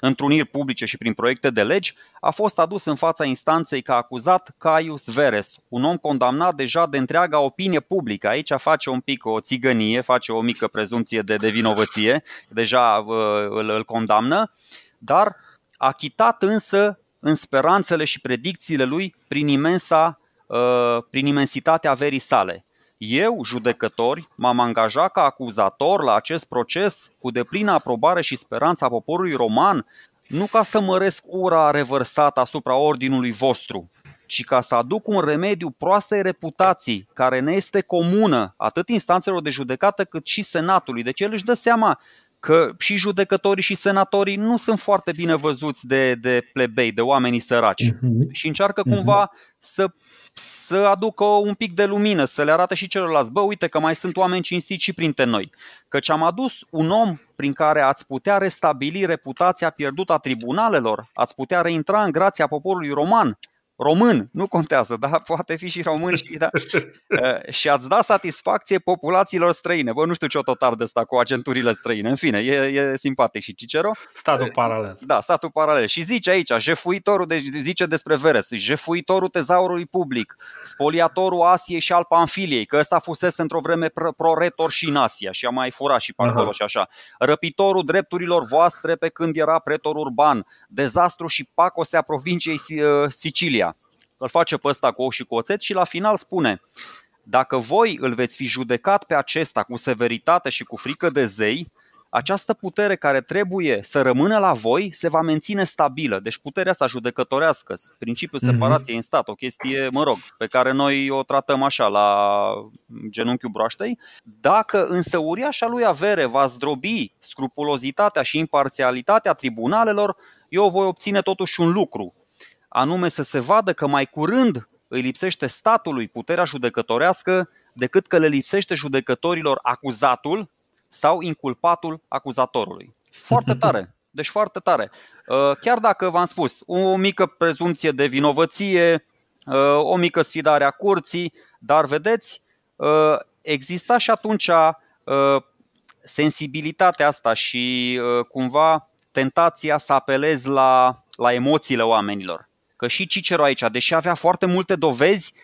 întruniri publice și prin proiecte de legi, a fost adus în fața instanței ca acuzat Caius Veres, un om condamnat deja de întreaga opinie publică. Aici face un pic o țigănie, face o mică prezumție de, de vinovăție, deja uh, îl, îl condamnă, dar achitat însă în speranțele și predicțiile lui prin, imensa, uh, prin imensitatea averii sale. Eu, judecători, m-am angajat ca acuzator la acest proces cu deplină aprobare și speranța poporului roman, nu ca să măresc ura revărsată asupra ordinului vostru, ci ca să aduc un remediu proastei reputații, care ne este comună atât instanțelor de judecată cât și senatului. Deci el își dă seama că și judecătorii și senatorii nu sunt foarte bine văzuți de, de plebei, de oamenii săraci. Uh-huh. Și încearcă uh-huh. cumva să să aducă un pic de lumină, să le arate și celorlalți, bă, uite că mai sunt oameni cinstiți și printre noi. Căci am adus un om prin care ați putea restabili reputația pierdută a tribunalelor, ați putea reintra în grația poporului roman, român, nu contează, dar poate fi și român și, da, uh, și ați da satisfacție populațiilor străine. Bă, nu știu ce o totar de asta cu agenturile străine. În fine, e, e simpatic și Cicero. Statul uh, paralel. Da, statul paralel. Și zice aici, jefuitorul, de, zice despre Veres, jefuitorul tezaurului public, spoliatorul Asiei și al Panfiliei, că ăsta fusese într-o vreme proretor și în Asia și a mai furat și pe acolo Aha. și așa. Răpitorul drepturilor voastre pe când era pretor urban, dezastru și pacosea provinciei uh, Sicilia îl face pe ăsta cu ochi și cu oțet și la final spune dacă voi îl veți fi judecat pe acesta cu severitate și cu frică de zei, această putere care trebuie să rămână la voi se va menține stabilă. Deci puterea asta judecătorească, principiul mhm. separației în stat, o chestie, mă rog, pe care noi o tratăm așa la genunchiul broaștei. Dacă însă uriașa lui avere va zdrobi scrupulozitatea și imparțialitatea tribunalelor, eu voi obține totuși un lucru, anume să se vadă că mai curând îi lipsește statului puterea judecătorească decât că le lipsește judecătorilor acuzatul sau inculpatul acuzatorului. Foarte tare. Deci foarte tare. Uh, chiar dacă v-am spus, o mică prezumție de vinovăție, uh, o mică sfidare a curții, dar vedeți, uh, exista și atunci sensibilitatea asta și cumva tentația să apelezi la, la emoțiile oamenilor că și Cicero aici, deși avea foarte multe dovezi,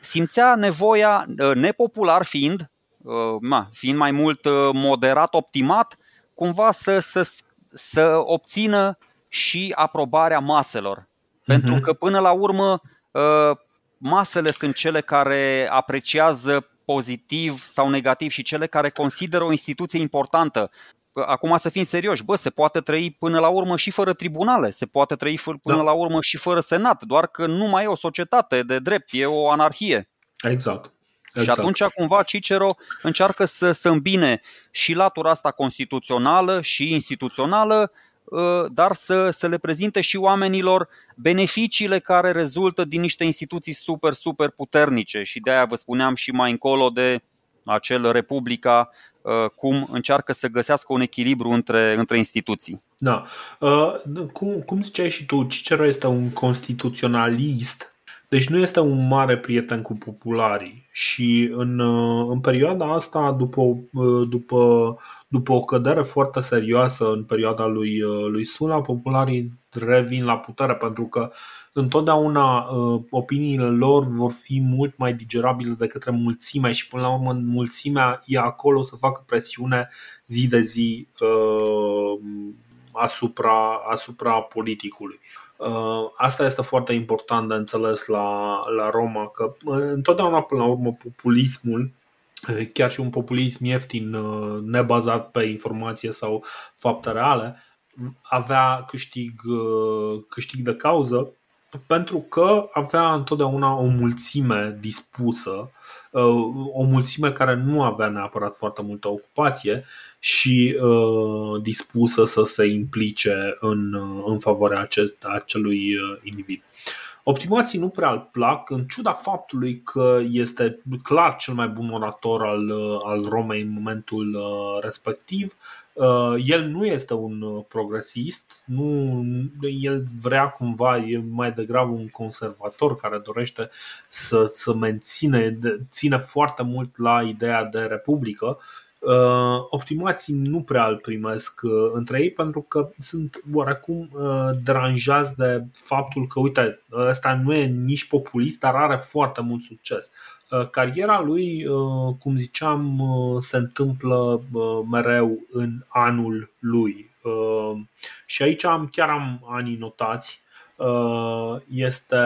simțea nevoia, ă, nepopular fiind, ă, na, fiind mai mult ă, moderat, optimat, cumva să, să, să obțină și aprobarea maselor. Uh-huh. Pentru că până la urmă masele sunt cele care apreciază pozitiv sau negativ și cele care consideră o instituție importantă acum să fim serioși, bă, se poate trăi până la urmă și fără tribunale, se poate trăi până da. la urmă și fără senat, doar că nu mai e o societate de drept, e o anarhie. Exact. Exact. Și atunci cumva Cicero încearcă să, să îmbine și latura asta constituțională și instituțională, ă, dar să, să le prezinte și oamenilor beneficiile care rezultă din niște instituții super, super puternice. Și de aia vă spuneam și mai încolo de acel Republica Uh, cum încearcă să găsească un echilibru între, între instituții. Da. Uh, cum, cum ziceai și tu, Cicero este un constituționalist, deci nu este un mare prieten cu popularii și în, uh, în perioada asta, după, după, după o cădere foarte serioasă în perioada lui, lui Sula, popularii revin la putere pentru că întotdeauna uh, opiniile lor vor fi mult mai digerabile de către mulțime și până la urmă mulțimea e acolo să facă presiune zi de zi uh, asupra, asupra politicului. Uh, asta este foarte important de înțeles la, la Roma, că întotdeauna până la urmă populismul chiar și un populism ieftin, nebazat pe informație sau fapte reale, avea câștig, câștig de cauză pentru că avea întotdeauna o mulțime dispusă, uh, o mulțime care nu avea neapărat foarte multă ocupație și uh, dispusă să se implice în, uh, în favoarea acelui individ. Optimații nu prea îl plac, în ciuda faptului că este clar cel mai bun orator al, al Romei în momentul respectiv. Uh, el nu este un uh, progresist, nu, el vrea cumva, e mai degrabă un conservator care dorește să, să menține, ține foarte mult la ideea de republică. Uh, optimații nu prea îl primesc între ei pentru că sunt oarecum deranjați de faptul că, uite, ăsta nu e nici populist, dar are foarte mult succes. Uh, cariera lui, uh, cum ziceam, uh, se întâmplă mereu în anul lui. Și aici am, chiar am anii notați. Este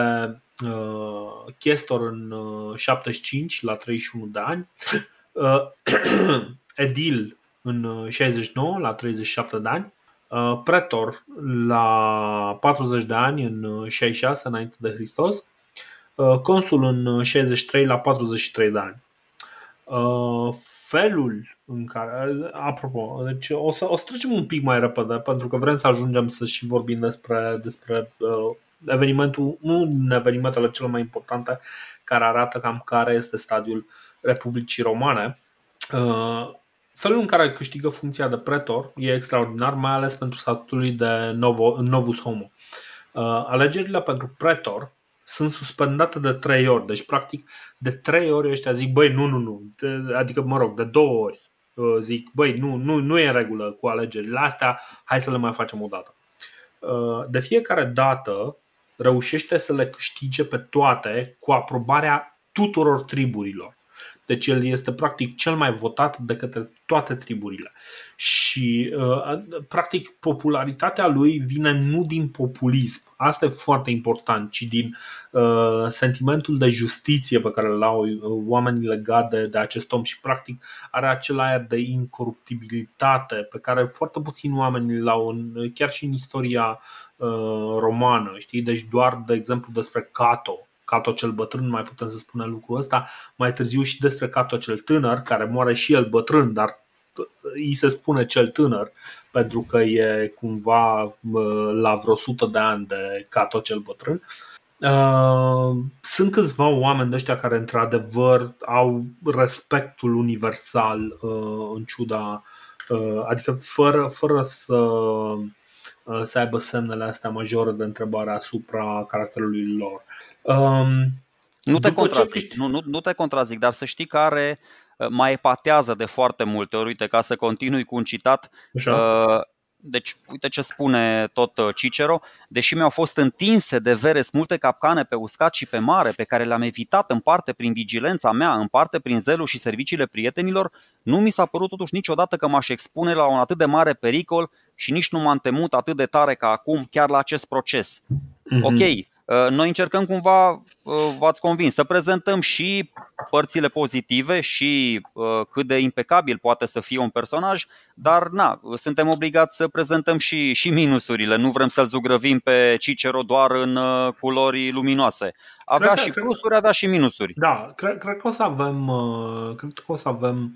chestor în 75 la 31 de ani, edil în 69 la 37 de ani, pretor la 40 de ani în 66 înainte de Hristos, consul în 63 la 43 de ani. Felul în care, apropo, deci o să, o să trecem un pic mai repede pentru că vrem să ajungem să și vorbim despre, despre uh, evenimentul, un evenimentele cele mai importante care arată cam care este stadiul Republicii Romane. Uh, felul în care câștigă funcția de pretor e extraordinar, mai ales pentru statutul de Novo, Novus Homo. Uh, alegerile pentru pretor sunt suspendate de trei ori, deci practic de trei ori ăștia zic, băi, nu, nu, nu, de, adică mă rog, de două ori uh, zic, băi, nu, nu, nu e în regulă cu alegerile astea, hai să le mai facem o dată. De fiecare dată reușește să le câștige pe toate cu aprobarea tuturor triburilor. Deci el este practic cel mai votat de către toate triburile. Și uh, practic popularitatea lui vine nu din populism, asta e foarte important, ci din uh, sentimentul de justiție pe care îl au uh, oamenii legate de, de acest om și practic are acel aer de incoruptibilitate pe care foarte puțini oameni l-au în, chiar și în istoria uh, romană. Știi? Deci doar, de exemplu, despre Cato, Cato cel bătrân, mai putem să spunem lucrul ăsta, mai târziu și despre Cato cel tânăr, care moare și el bătrân, dar îi se spune cel tânăr, pentru că e cumva la vreo sută de ani de Cato cel bătrân. Uh, sunt câțiva oameni de ăștia care într-adevăr au respectul universal uh, în ciuda, uh, adică fără, fără să, să aibă semnele astea majore de întrebare asupra caracterului lor. Um, nu te contrazic, nu, nu, nu te contrazic, dar să știi că are uh, mai epatează de foarte multe ori. Uite, ca să continui cu un citat, Așa. Uh, deci, uite ce spune tot uh, Cicero, deși mi-au fost întinse de veres multe capcane pe uscat și pe mare, pe care le-am evitat în parte prin vigilența mea, în parte prin zelul și serviciile prietenilor, nu mi s-a părut totuși niciodată că m-aș expune la un atât de mare pericol și nici nu m-am temut atât de tare ca acum chiar la acest proces. Mm-hmm. Ok, Uh, noi încercăm cumva, uh, v-ați convins, să prezentăm și părțile pozitive și uh, cât de impecabil poate să fie un personaj, dar na, suntem obligați să prezentăm și, și minusurile. Nu vrem să-l zugrăvim pe Cicero doar în culori luminoase. Avea cred și că, plusuri, avea și minusuri. Da, cred, cred că o să avem, cred că o să avem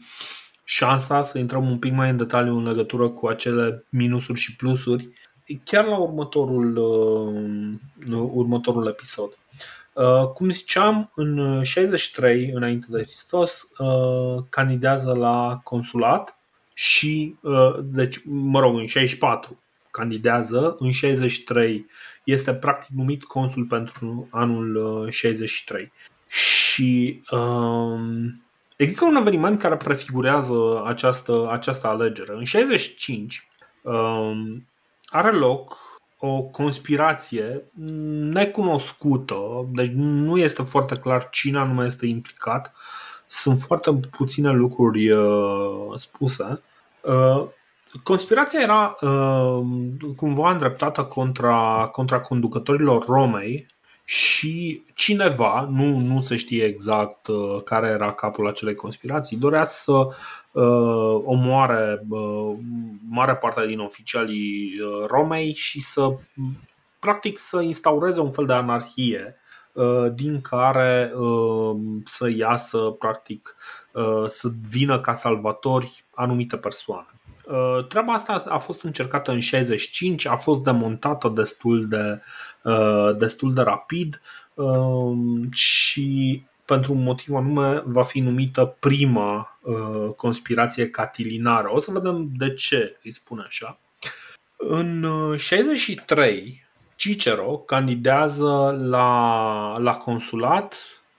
șansa să intrăm un pic mai în detaliu în legătură cu acele minusuri și plusuri chiar la următorul, uh, următorul episod. Uh, cum ziceam, în 63 înainte de Hristos uh, candidează la consulat și, uh, deci, mă rog, în 64 candidează, în 63 este practic numit consul pentru anul 63. Uh, și um, există un eveniment care prefigurează această, această alegere. În 65 um, are loc o conspirație necunoscută, deci nu este foarte clar cine anume este implicat. Sunt foarte puține lucruri uh, spuse. Uh, conspirația era uh, cumva îndreptată contra, contra conducătorilor Romei și cineva, nu, nu se știe exact uh, care era capul acelei conspirații, dorea să uh, omoare uh, mare parte din oficialii uh, Romei și să practic să instaureze un fel de anarhie uh, din care uh, să iasă practic uh, să vină ca salvatori anumite persoane. Uh, treaba asta a fost încercată în 65, a fost demontată destul de, uh, destul de rapid um, și pentru un motiv anume va fi numită prima uh, conspirație catilinară. O să vedem de ce îi spune așa. În 63, Cicero candidează la, la consulat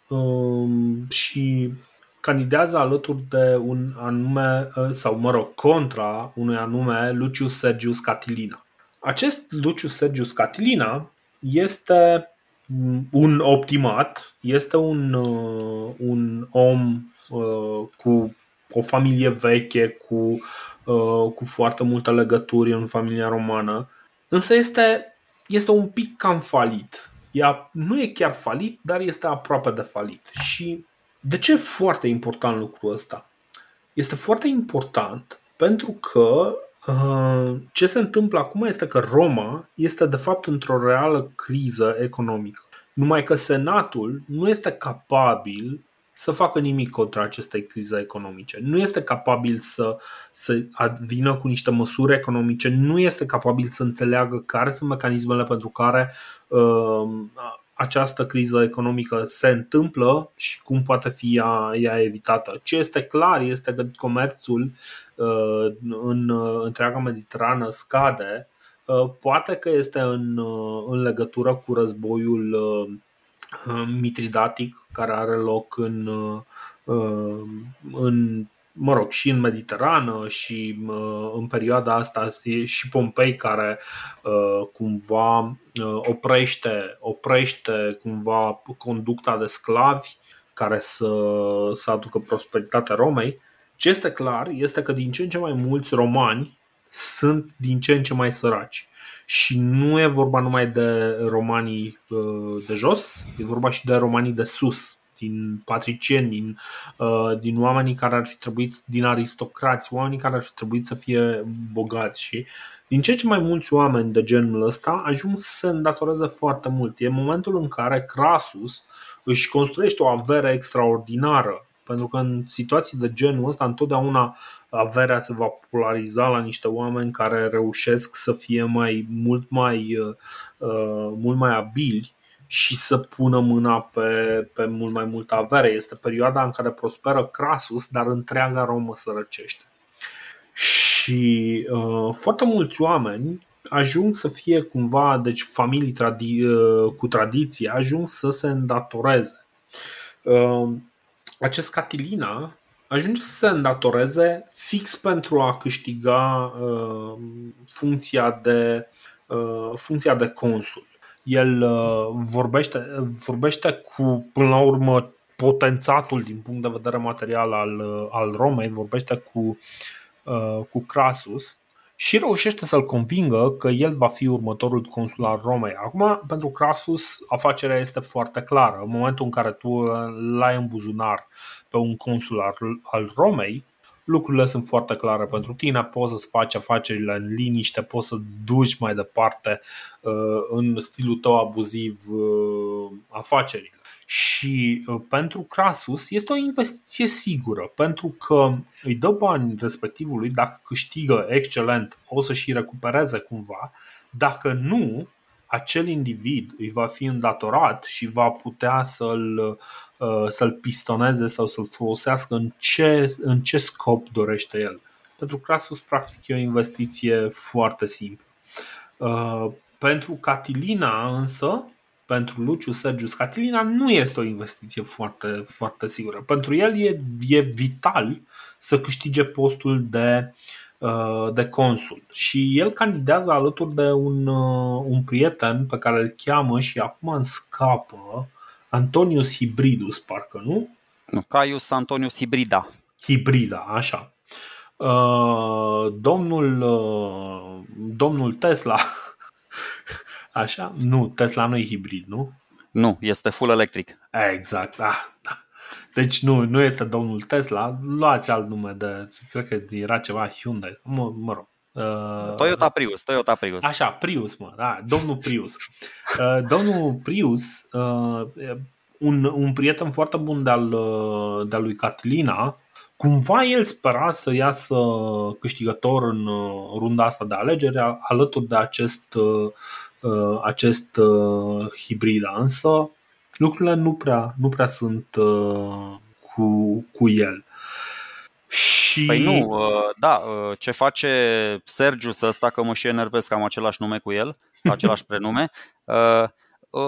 um, și candidează alături de un anume, ă, sau mă rog, contra unui anume Lucius Sergius Catilina. Acest Lucius Sergius Catilina este un optimat, este un, ă, un om ă, cu o familie veche, cu, cu foarte multe legături în familia romană, însă este, este un pic cam falit ea nu e chiar falit, dar este aproape de falit. Și de ce e foarte important lucrul ăsta? Este foarte important pentru că uh, ce se întâmplă acum este că Roma este de fapt într-o reală criză economică. Numai că Senatul nu este capabil să facă nimic contra acestei crize economice. Nu este capabil să, să vină cu niște măsuri economice, nu este capabil să înțeleagă care sunt mecanismele pentru care uh, această criză economică se întâmplă și cum poate fi ea, ea evitată. Ce este clar este că comerțul uh, în uh, întreaga Mediterană scade. Uh, poate că este în, în legătură cu războiul mitridatic care are loc în, în mă rog, și în Mediterană și în perioada asta și Pompei care uh, cumva uh, oprește, oprește cumva conducta de sclavi care să, să aducă prosperitatea Romei. Ce este clar este că din ce în ce mai mulți romani sunt din ce în ce mai săraci. Și nu e vorba numai de romanii uh, de jos, e vorba și de romanii de sus, din patricieni, din, uh, din oamenii care ar fi trebuit, din aristocrați, oamenii care ar fi trebuit să fie bogați și din ce ce mai mulți oameni de genul ăsta ajung să se îndatoreze foarte mult. E momentul în care Crasus își construiește o avere extraordinară pentru că în situații de genul ăsta întotdeauna averea se va polariza la niște oameni care reușesc să fie mai mult mai, uh, uh mult mai abili și să pună mâna pe, pe mult mai multă avere. Este perioada în care prosperă Crasus, dar întreaga Romă sărăcește. Și uh, foarte mulți oameni ajung să fie cumva, deci familii tradi- uh, cu tradiție, ajung să se îndatoreze. Uh, acest Catilina ajunge să se îndatoreze fix pentru a câștiga uh, funcția de, uh, funcția de consul el uh, vorbește, vorbește cu, până la urmă, potențatul din punct de vedere material al, uh, al Romei, vorbește cu, uh, cu Crasus și reușește să-l convingă că el va fi următorul consul al Romei. Acum, pentru Crasus, afacerea este foarte clară. În momentul în care tu l-ai în buzunar pe un consul al, al Romei, lucrurile sunt foarte clare pentru tine, poți să-ți faci afacerile în liniște, poți să-ți duci mai departe uh, în stilul tău abuziv uh, afacerile. Și uh, pentru Crasus este o investiție sigură, pentru că îi dă bani respectivului, dacă câștigă excelent, o să și recupereze cumva, dacă nu, acel individ îi va fi îndatorat și va putea să-l, uh, să-l pistoneze sau să-l folosească în ce, în ce scop dorește el. Pentru Crasus, practic, e o investiție foarte simplă. Uh, pentru Catilina, însă, pentru Luciu Sergius Catilina, nu este o investiție foarte, foarte sigură. Pentru el e, e vital să câștige postul de uh, Uh, de consul și el candidează alături de un, uh, un prieten pe care îl cheamă și acum îmi scapă Antonius Hibridus, parcă nu? Nu, Caius Antonius Hibrida. Hibrida, așa. Uh, domnul, domnul Tesla, așa? Nu, Tesla nu e hibrid, nu? Nu, este full electric. Exact, da. Da. Deci nu, nu este domnul Tesla, luați alt nume de, cred că era ceva Hyundai, mă, mă rog. Uh, Toyota Prius, Toyota Prius. Așa, Prius, mă, da, domnul Prius. Uh, domnul Prius, uh, un, un prieten foarte bun de-al, uh, de-al lui Catilina, cumva el spera să iasă câștigător în uh, runda asta de alegere alături de acest, uh, acest hibrida, însă lucrurile nu prea, nu prea sunt uh, cu, cu el. Și... Păi nu, uh, da, uh, ce face Sergiu să ăsta, că mă și enervez că am același nume cu el, același prenume, uh,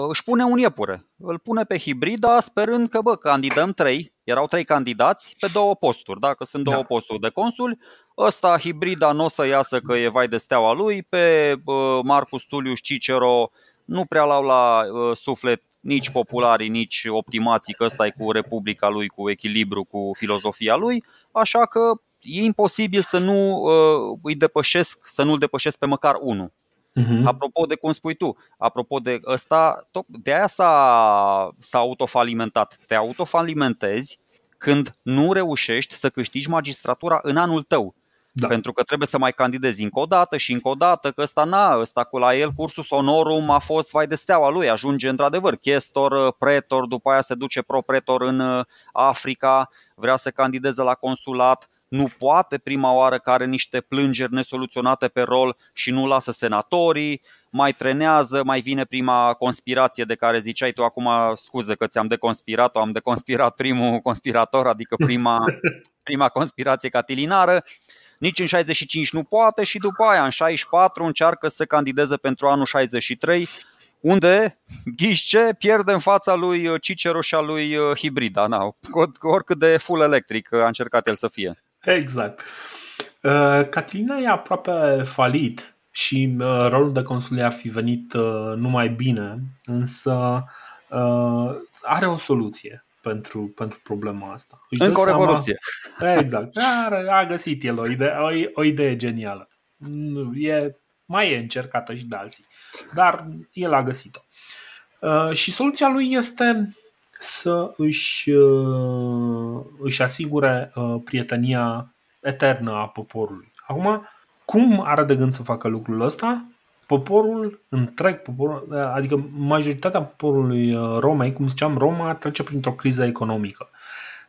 își pune un iepure. Îl pune pe hibrida sperând că, bă, candidăm trei, erau trei candidați pe două posturi, dacă sunt două da. posturi de consul, ăsta hibrida nu o să iasă că e vai de steaua lui, pe Marcus Tullius Cicero nu prea l-au la suflet nici popularii, nici optimații, că ăsta e cu Republica lui, cu echilibru, cu filozofia lui, așa că e imposibil să nu uh, îi depășesc, să nu-l depășesc pe măcar unul. Uh-huh. Apropo de cum spui tu, apropo de ăsta, de aia s-a, s-a autofalimentat. Te autofalimentezi când nu reușești să câștigi magistratura în anul tău. Da. Pentru că trebuie să mai candidezi încă o dată și încă o dată, că ăsta na, ăsta cu la el cursul sonorum a fost vai de steaua lui, ajunge într-adevăr chestor, pretor, după aia se duce pro-pretor în uh, Africa, vrea să candideze la consulat, nu poate prima oară că are niște plângeri nesoluționate pe rol și nu lasă senatorii, mai trenează, mai vine prima conspirație de care ziceai tu acum, scuze că ți-am deconspirat-o, am deconspirat primul conspirator, adică prima, prima conspirație catilinară nici în 65 nu poate și după aia în 64 încearcă să candideze pentru anul 63 unde, ghiși ce, pierde în fața lui Cicero și a lui uh, Hibrida, na, oricât de full electric a încercat el să fie. Exact. Uh, Catilina e aproape falit și uh, rolul de consul ar fi venit numai bine, însă are o soluție pentru, pentru problema asta. Își Încă o revoluție. Seama, exact. A, a găsit el o idee, o, o idee genială. E, mai e încercată și de alții. Dar el a găsit-o. Uh, și soluția lui este să își, uh, își asigure uh, prietenia eternă a poporului. Acum, cum are de gând să facă lucrul ăsta? Poporul întreg, poporul, adică majoritatea poporului uh, Romei, cum ziceam, Roma trece printr-o criză economică.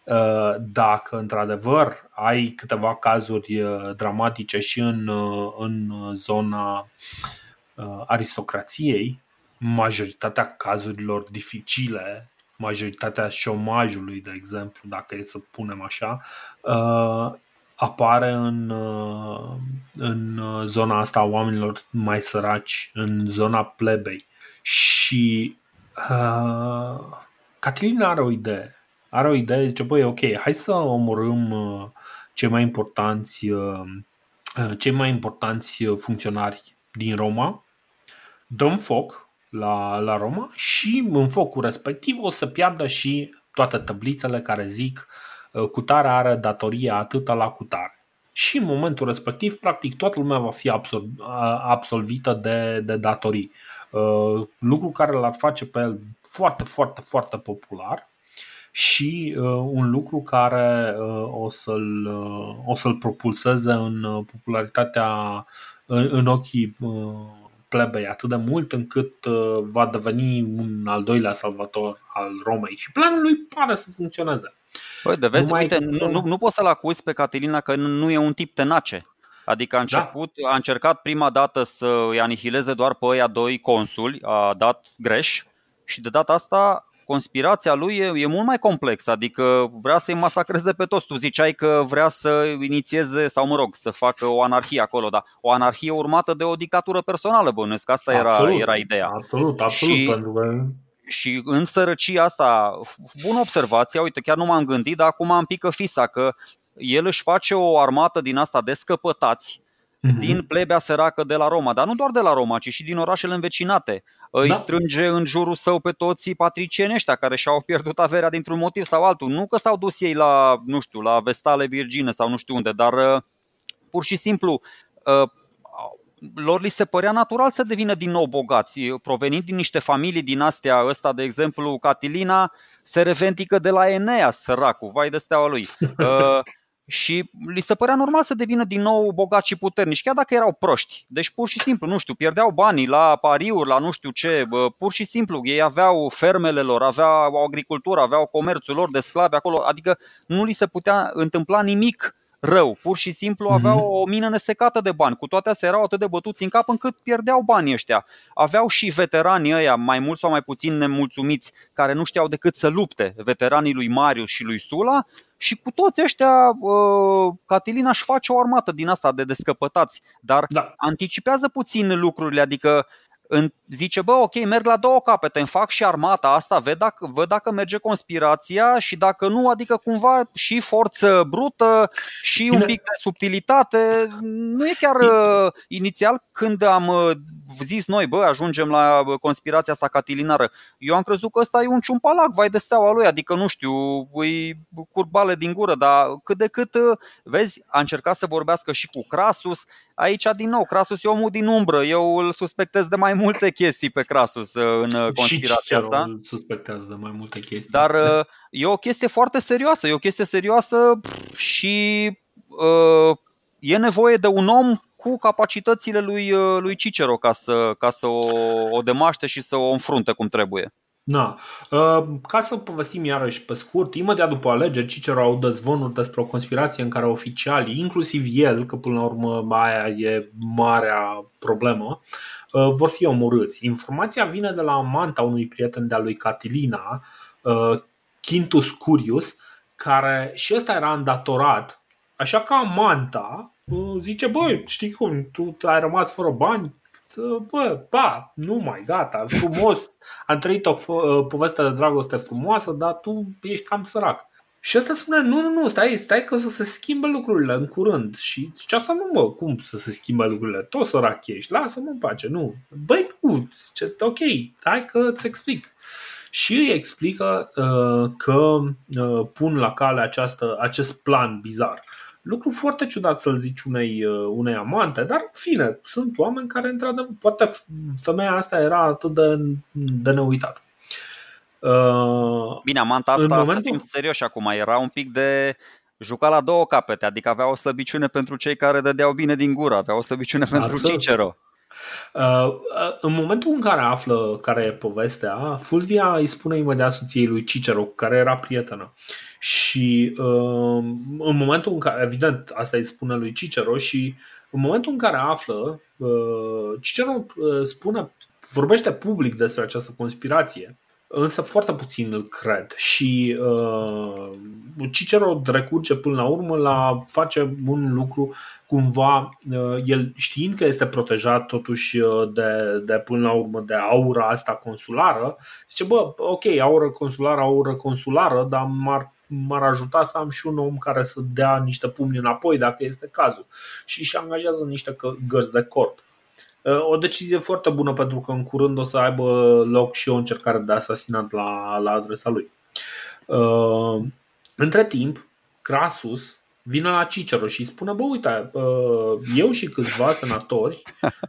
Uh, dacă într-adevăr ai câteva cazuri uh, dramatice și în, în zona aristocrației, majoritatea cazurilor dificile, majoritatea șomajului, de exemplu, dacă e să punem așa, apare în, uh, în zona asta a oamenilor mai săraci, în zona plebei. Și uh, Catilina are o idee. Are o idee, zice, băi, ok, hai să omorâm uh, cei mai importanți uh, uh cei mai importanți funcționari din Roma, dăm foc la, la Roma și în focul respectiv o să piardă și toate tablițele care zic uh, Uh, cutare are datoria atâta la cutare. Și în momentul respectiv, practic, toată lumea va fi absolvită de, de datorii. Uh, lucru care l-ar face pe el foarte, foarte, foarte popular și uh, un lucru care o, să-l, o să-l propulseze în popularitatea în, în ochii plebei atât de mult încât va deveni un al doilea salvator al Romei și planul lui pare să funcționeze. Păi, de vezi, uite, nu, nu, nu poți să-l acuzi pe Catilina că nu e un tip tenace. Adică a da. început, da. a încercat prima dată să îi anihileze doar pe ăia doi consuli, a dat greș și de data asta conspirația lui e, e mult mai complexă, adică vrea să-i masacreze pe toți. Tu ziceai că vrea să inițieze, sau mă rog, să facă o anarhie acolo, dar o anarhie urmată de o dictatură personală, bănuiesc, asta era, era ideea. Absolut, absolut, și, pentru că și în sărăcia asta, bună observație, uite, chiar nu m-am gândit, dar acum am pică fisa că el își face o armată din asta de scăpătați mm-hmm. din plebea săracă de la Roma, dar nu doar de la Roma, ci și din orașele învecinate. Îi da. strânge în jurul său pe toți patricieni ăștia care și-au pierdut averea dintr-un motiv sau altul. Nu că s-au dus ei la, nu știu, la Vestale Virgine sau nu știu unde, dar uh, pur și simplu uh, lor li se părea natural să devină din nou bogați. Provenind din niște familii din astea, ăsta de exemplu Catilina, se revendică de la Enea, săracul, vai de steaua lui. Uh, și li se părea normal să devină din nou bogați și puternici, chiar dacă erau proști. Deci pur și simplu, nu știu, pierdeau banii la pariuri, la nu știu ce, pur și simplu, ei aveau fermele lor, aveau agricultură, aveau comerțul lor de sclavi acolo, adică nu li se putea întâmpla nimic rău. Pur și simplu mhm. aveau o mină nesecată de bani. Cu toate astea erau atât de bătuți în cap încât pierdeau banii ăștia. Aveau și veteranii ăia, mai mult sau mai puțin nemulțumiți, care nu știau decât să lupte, veteranii lui Marius și lui Sula, și cu toți ăștia uh, Catilina își face o armată din asta de descăpătați, dar da. anticipează puțin lucrurile, adică în, zice, bă, ok, merg la două capete, îmi fac și armata asta, văd dacă, văd dacă merge conspirația și dacă nu, adică cumva și forță brută și un pic de subtilitate. Nu e chiar uh, inițial când am uh, zis noi, bă, ajungem la conspirația sa catilinară. Eu am crezut că ăsta e un ciumpalac, vai de steaua lui, adică nu știu, îi curbale din gură, dar cât de cât, vezi, a încercat să vorbească și cu Crasus. Aici, din nou, Crasus e omul din umbră. Eu îl suspectez de mai multe chestii pe Crasus în conspirația și asta. suspectează de mai multe chestii. Dar e o chestie foarte serioasă, e o chestie serioasă și uh, e nevoie de un om cu capacitățile lui, uh, lui Cicero ca să, ca să o, o demaște și să o înfrunte cum trebuie. Da. Uh, ca să povestim iarăși pe scurt, imediat după alegeri, Cicero au dezvonuri despre o conspirație în care oficialii, inclusiv el, că până la urmă aia e marea problemă, uh, vor fi omorâți. Informația vine de la amanta unui prieten de-a lui Catilina, Quintus Curius, care și ăsta era îndatorat, așa că amanta zice, băi, știi cum, tu ai rămas fără bani, bă, ba, nu mai, gata, frumos, am trăit o poveste de dragoste frumoasă, dar tu ești cam sărac. Și ăsta spune, nu, nu, nu, stai, stai că o să se schimbe lucrurile în curând. Și zice, asta nu, mă, cum să se schimbe lucrurile? Tot sărac ești, lasă-mă în pace, nu. Băi, nu, zice, ok, hai că îți explic și îi explică uh, că uh, pun la cale această, acest plan bizar. Lucru foarte ciudat să-l zici unei, uh, unei amante, dar fine, sunt oameni care, într-adevăr, poate femeia asta era atât de, de neuitată. Uh, Bine, amanta asta, momentul... să fim serioși acum, era un pic de juca la două capete, adică avea o slăbiciune pentru cei care dădeau bine din gură, avea o slăbiciune pentru Cicero. Uh, uh, în momentul în care află care e povestea, Fulvia îi spune imediat soției lui Cicero, care era prietenă. Și uh, în momentul în care, evident, asta îi spune lui Cicero și în momentul în care află, Cicero spune, vorbește public despre această conspirație însă foarte puțin îl cred. Și uh, Cicero recurge până la urmă la face un lucru cumva, uh, el știind că este protejat totuși uh, de, de până la urmă de aura asta consulară, zice bă, ok, aură consulară, aură consulară, dar m-ar m-ar ajuta să am și un om care să dea niște pumni înapoi dacă este cazul și își angajează niște gărzi de corp. Uh, o decizie foarte bună pentru că în curând o să aibă loc și o încercare de asasinat la, la adresa lui. Uh, între timp, Crasus vine la Cicero și spune, bă, uite, uh, eu și câțiva senatori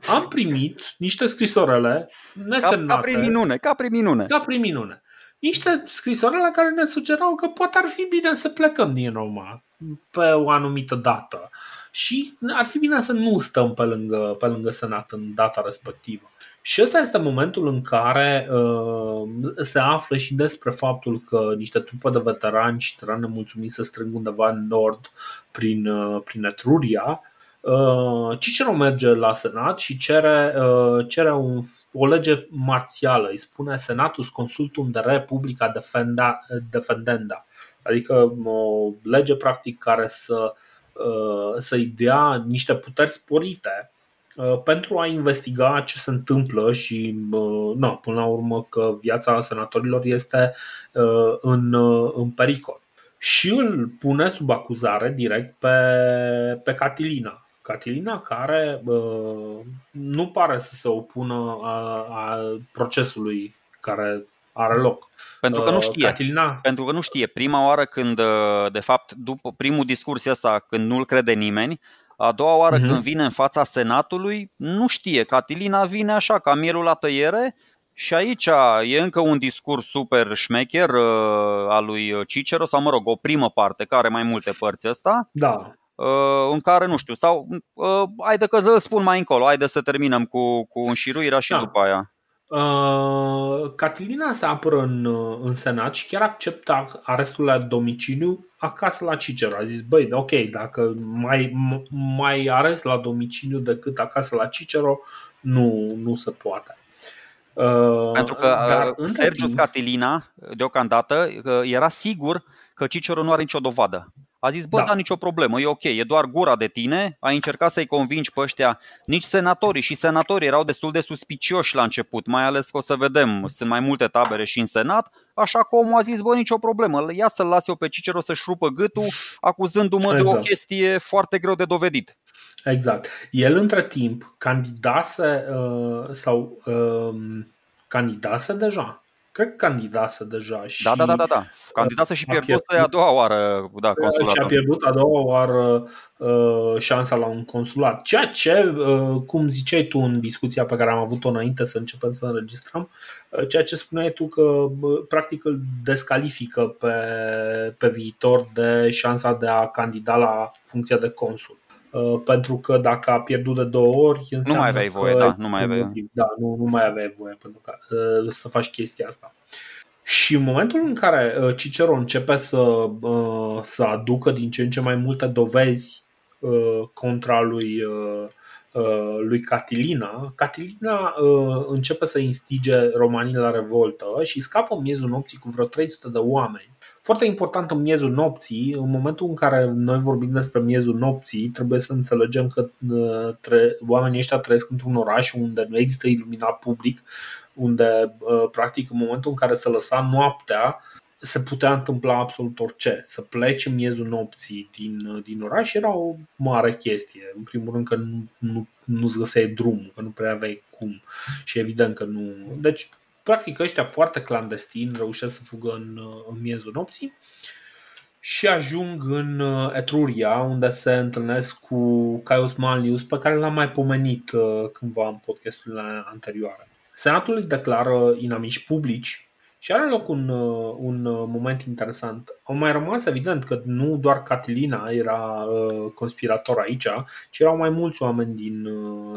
am primit niște scrisorele nesemnate. Ca, ca prin minune, ca prin minune. Ca prin minune. Niște scrisorele care ne sugerau că poate ar fi bine să plecăm din Roma pe o anumită dată și ar fi bine să nu stăm pe lângă, pe lângă Senat în data respectivă. Și ăsta este momentul în care uh, se află și despre faptul că niște trupe de veterani și țărani mulțumiți să strâng undeva în nord prin, uh, prin Etruria, uh, Cicero merge la Senat și cere, uh, cere un, o lege marțială. Îi spune Senatus Consultum de Republica Defenda, Defendenda. Adică o lege practic care să uh, Uh, să-i dea niște puteri sporite uh, pentru a investiga ce se întâmplă și, uh, na, până la urmă, că viața senatorilor este în, în pericol. Și îl pune sub acuzare direct pe, pe Catilina. Catilina care uh, nu pare să se opună a, a procesului care are loc. Pentru că nu uh, știe. Catilina. Pentru că nu știe. Prima oară când, uh, de fapt, după primul discurs ăsta, când nu-l crede nimeni, a doua oară uh-huh. când vine în fața Senatului, nu știe. Catilina vine așa, ca mielul la tăiere, și aici e încă un discurs super șmecher uh, al lui Cicero, sau mă rog, o primă parte, care are mai multe părți ăsta. Da. Uh, în care, nu știu, sau uh, haide că îl spun mai încolo, haide să terminăm cu, cu înșiruirea și da. după aia. Uh, Catilina se apără în, uh, în Senat și chiar acceptă arestul la domiciliu acasă la Cicero. A zis, băi, ok, dacă mai, mai arest la domiciliu decât acasă la Cicero, nu, nu se poate. Uh, Pentru că dar, Sergius timp... Catilina, deocamdată, era sigur că Cicero nu are nicio dovadă. A zis, bă, da. da, nicio problemă, e ok, e doar gura de tine. A încercat să-i convingi pe ăștia, nici senatorii și senatorii erau destul de suspicioși la început, mai ales că o să vedem, sunt mai multe tabere și în senat, așa că omul a zis, bă, nicio problemă, ia să-l las eu pe Cicero să-și rupă gâtul, acuzându-mă exact. de o exact. chestie foarte greu de dovedit. Exact. El între timp candidase uh, sau uh, candidase deja cred că candidase deja și Da, da, da, da, da. Candidase și pierduse a doua oară da, consulatul. Și a pierdut a doua oară uh, șansa la un consulat. Ceea ce, uh, cum ziceai tu în discuția pe care am avut-o înainte să începem să înregistrăm, uh, ceea ce spuneai tu că uh, practic îl descalifică pe, pe viitor de șansa de a candida la funcția de consul. Uh, pentru că dacă a pierdut de două ori, nu mai aveai voie, da, nu mai aveai. Da, nu, nu mai aveai voie pentru că, uh, să faci chestia asta. Și în momentul în care uh, Cicero începe să, să aducă din ce în ce mai multe dovezi contra lui, lui Catilina, Catilina începe să instige romanii la revoltă și scapă în miezul nopții cu vreo 300 de oameni foarte important în miezul nopții, în momentul în care noi vorbim despre miezul nopții, trebuie să înțelegem că uh, tre- oamenii ăștia trăiesc într-un oraș unde nu există iluminat public, unde, uh, practic, în momentul în care se lăsa noaptea, se putea întâmpla absolut orice. Să pleci în miezul nopții din, uh, din oraș era o mare chestie. În primul rând că nu, nu, nu-ți găseai drumul, că nu prea aveai cum. Și evident că nu. Deci practic ăștia foarte clandestin reușesc să fugă în, în miezul nopții și ajung în uh, Etruria, unde se întâlnesc cu Caius Malnius, pe care l-am mai pomenit uh, cândva în podcasturile anterioare. Senatul îi declară inamici publici și are loc un, uh, un moment interesant. Au mai rămas evident că nu doar Catilina era conspirator aici, ci erau mai mulți oameni din,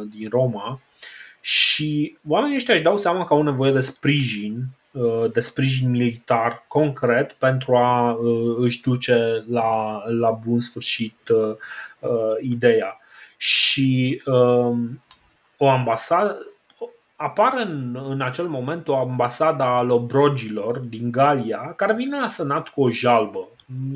din Roma și oamenii ăștia își dau seama că au nevoie de sprijin, uh, de sprijin militar concret pentru a uh, își duce la, la bun sfârșit uh, ideea. Și um, o ambasadă, apare în, în acel moment o ambasadă a lobrogilor din Galia care vine la Senat cu o jalbă.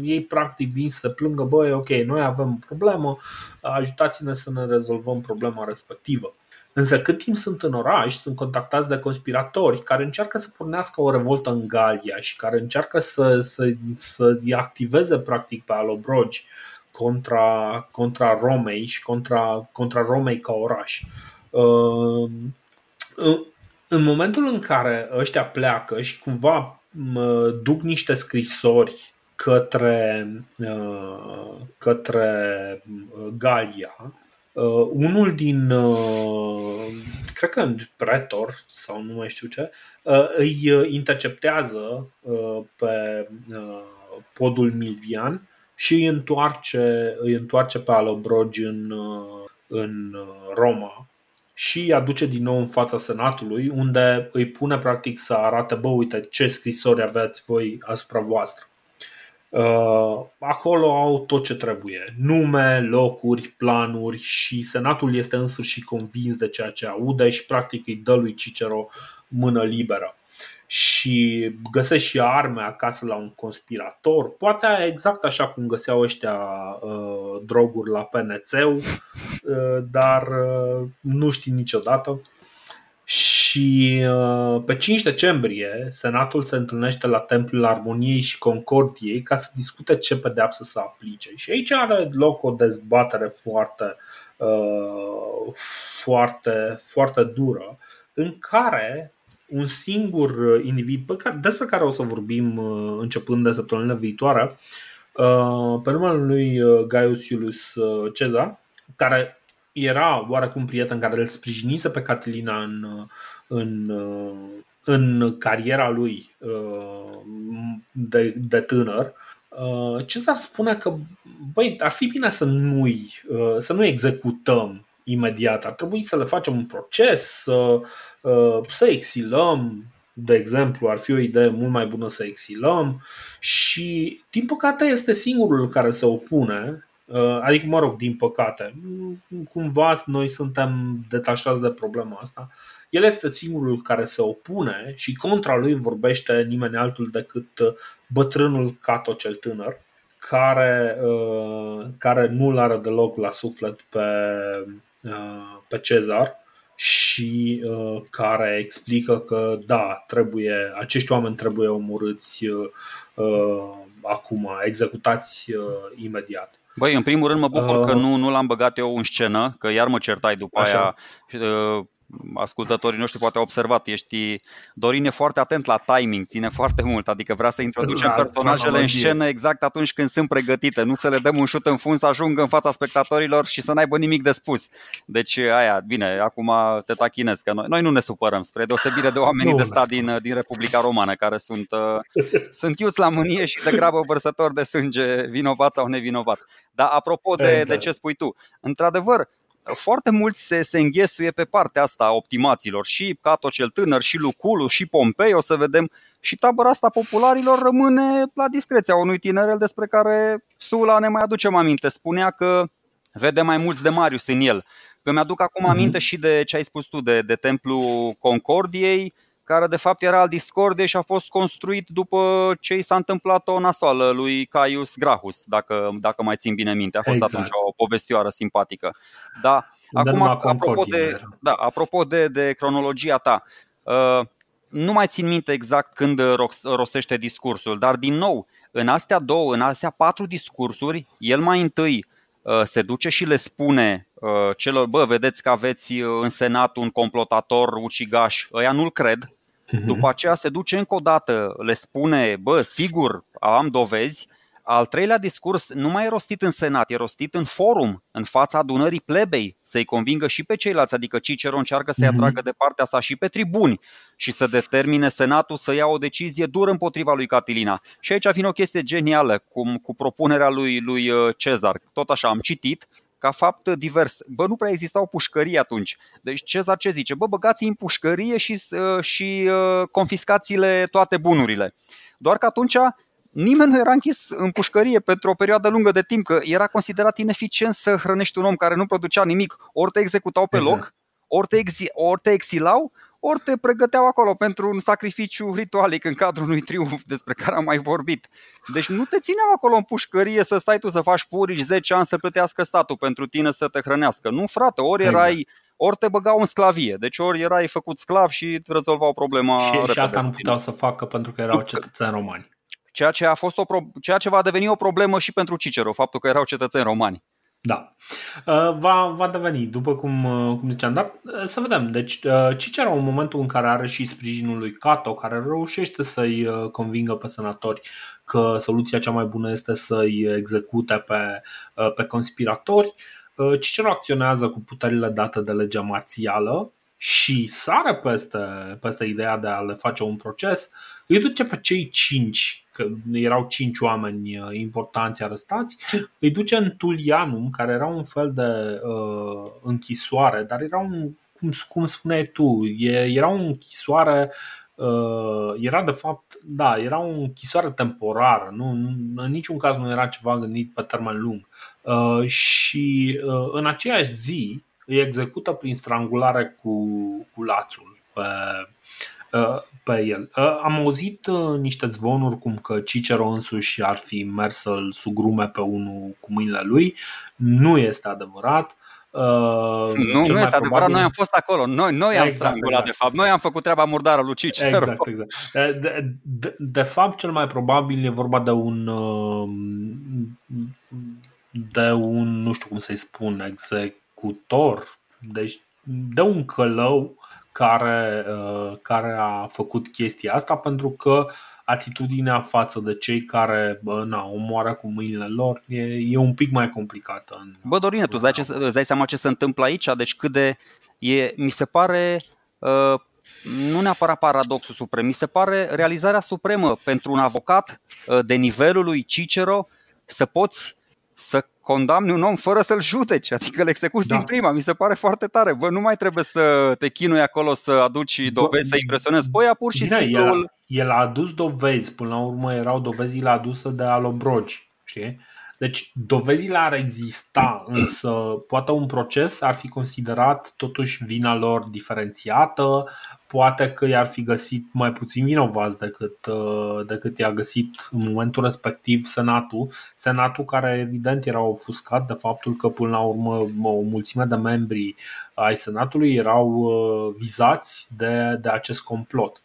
Ei practic vin să plângă, băi, ok, noi avem o problemă, ajutați-ne să ne rezolvăm problema respectivă. Însă cât timp sunt în oraș, sunt contactați de conspiratori care încearcă să pornească o revoltă în Galia și care încearcă să, să, să activeze practic pe alobrogi contra, contra Romei și contra, contra Romei ca oraș. Uh, în momentul în care ăștia pleacă și cumva duc niște scrisori către, uh, către Galia, Uh, unul din, uh, cred că pretor sau nu mai știu ce, uh, îi uh, interceptează uh, pe uh, podul Milvian și îi întoarce, îi întoarce pe Alobrogi în, uh, în uh, Roma și îi aduce din nou în fața Senatului, unde îi pune practic să arate, bă, uite ce scrisori aveți voi asupra voastră. Uh, acolo au tot ce trebuie. Nume, locuri, planuri și Senatul este în sfârșit convins de ceea ce aude și practic îi dă lui Cicero mână liberă. Și găsește și arme acasă la un conspirator, poate exact așa cum găseau ăștia uh, droguri la PNC, uh, dar uh, nu știi niciodată. Și uh, pe 5 decembrie, Senatul se întâlnește la Templul Armoniei și Concordiei ca să discute ce pedeapsă să aplice. Și aici are loc o dezbatere foarte, uh, foarte, foarte dură, în care un singur individ, pe care, despre care o să vorbim uh, începând de săptămâna viitoare, pe numele lui Gaius Iulius Cezar, care era oarecum prieten care îl sprijinise pe Catilina în, în, în cariera lui uh, de, de tânăr, uh, Cezar spune că băi, ar fi bine să nu uh, să nu executăm imediat, ar trebui să le facem un proces, să, să exilăm, de exemplu, ar fi o idee mult mai bună să exilăm. Și, din păcate, este singurul care se opune Uh, adică, mă rog, din păcate, cumva noi suntem detașați de problema asta. El este singurul care se opune și contra lui vorbește nimeni altul decât uh, bătrânul Cato cel tânăr, care, uh, care nu-l are deloc la suflet pe, pe Cezar și care explică că da, trebuie, acești oameni trebuie omorâți acum, executați imediat. Băi, în primul rând mă bucur uh, că nu, nu l-am băgat eu în scenă, că iar mă certai după așa. aia. Uh, ascultătorii noștri poate au observat, ești Dorin e foarte atent la timing, ține foarte mult, adică vrea să introducem la personajele în scenă exact atunci când sunt pregătite, nu să le dăm un șut în fund să ajungă în fața spectatorilor și să n-aibă nimic de spus. Deci aia, bine, acum te tachinez, că noi, noi nu ne supărăm, spre deosebire de oamenii de stat din, din Republica Romană, care sunt, uh, sunt iuți la mânie și degrabă vărsători de sânge, vinovat sau nevinovat. Dar apropo de, exact. de ce spui tu, într-adevăr, foarte mulți se, se înghesuie pe partea asta a optimațiilor. Și Cato cel tânăr, și Luculu, și Pompei, o să vedem. Și tabăra asta popularilor rămâne la discreția unui tinerel despre care Sula ne mai aducem aminte. Spunea că vede mai mulți de Marius în el. Că mi-aduc acum mhm. aminte și de ce ai spus tu, de, de Templu Concordiei, care de fapt era al discordiei și a fost construit după ce i s-a întâmplat o nasoală lui Caius Grahus, dacă, dacă mai țin bine minte. A fost exact. atunci o povestioară simpatică. Da, acum, apropo de, da, apropo de, de cronologia ta, uh, nu mai țin minte exact când rostește discursul, dar din nou, în astea două, în astea patru discursuri, el mai întâi uh, se duce și le spune uh, celor, bă, vedeți că aveți în Senat un complotator ucigaș, ăia nu-l cred, Uh-huh. După aceea se duce încă o dată, le spune, bă, sigur, am dovezi. Al treilea discurs nu mai e rostit în senat, e rostit în forum, în fața adunării plebei, să-i convingă și pe ceilalți, adică Cicero încearcă să-i mhm. atragă de partea sa și pe tribuni și să determine senatul să ia o decizie dură împotriva lui Catilina. Și aici vine o chestie genială, cum cu propunerea lui, lui uh, Cezar. Tot așa am citit, ca fapt divers. Bă, nu prea existau pușcării atunci. Deci Cezar ce zice? Bă, băgați în pușcărie și, uh, și uh, confiscați-le toate bunurile. Doar că atunci nimeni nu era închis în pușcărie pentru o perioadă lungă de timp, că era considerat ineficient să hrănești un om care nu producea nimic. Ori te executau pe exact. loc, ori te, exi- ori te exilau, ori te pregăteau acolo pentru un sacrificiu ritualic în cadrul unui triumf despre care am mai vorbit. Deci nu te țineau acolo în pușcărie să stai tu să faci purici 10 ani să plătească statul pentru tine să te hrănească. Nu, frate, ori erai exact. ori te băgau în sclavie. Deci ori erai făcut sclav și rezolvau problema. Și, și asta nu puteau să facă pentru că erau cetățeni romani. Ceea ce, a fost o pro- ceea ce va deveni o problemă și pentru Cicero, faptul că erau cetățeni romani. Da. Uh, va, va deveni, după cum, uh, cum ziceam, dar uh, să vedem. Deci Cicero în momentul în care are și sprijinul lui Cato, care reușește să-i convingă pe senatori că soluția cea mai bună este să-i execute pe, pe conspiratori, Cicero acționează cu puterile date de legea marțială și sare peste, peste ideea de a le face un proces, îi duce pe cei cinci că erau cinci oameni uh, importanți arestați, îi duce în Tulianum, care era un fel de uh, închisoare, dar era un, cum, cum spuneai tu, e, era o închisoare Uh, era de fapt, da, era o închisoare temporară, nu, în niciun caz nu era ceva gândit pe termen lung. Uh, și uh, în aceeași zi îi execută prin strangulare cu, cu lațul pe, uh, pe el. Uh, am auzit uh, niște zvonuri cum că Cicero însuși ar fi mers să-l sugrume pe unul cu mâinile lui. Nu este adevărat. Uh, nu, nu este adevărat, noi am fost acolo, noi, noi exact, am strangulat exact. de fapt, noi am făcut treaba murdară lui Cicero. Exact, exact. De, de, de fapt, cel mai probabil e vorba de un de un, nu știu cum să-i spun, executor, deci de un călău care, uh, care a făcut chestia asta pentru că atitudinea față de cei care bă, na, omoară cu mâinile lor e, e un pic mai complicată. În, Bă, Dorine, tu îți dai, ce, îți dai seama ce se întâmplă aici? Deci cât de... E, mi se pare... Uh, nu neapărat paradoxul suprem, mi se pare realizarea supremă pentru un avocat uh, de nivelul lui Cicero să poți să condamni un om fără să-l judeci, adică îl execuți da. din prima. Mi se pare foarte tare. Bă, nu mai trebuie să te chinui acolo să aduci dovezi, Bă, să impresionezi. Băi, a pur și bine, simplu... El, el a adus dovezi, până la urmă erau dovezile aduse de Alobrogi, știi? Deci dovezile ar exista, însă poate un proces ar fi considerat totuși vina lor diferențiată, poate că i-ar fi găsit mai puțin vinovați decât, uh, decât i-a găsit în momentul respectiv Senatul. Senatul care evident era ofuscat de faptul că până la urmă o mulțime de membri ai Senatului erau uh, vizați de, de acest complot.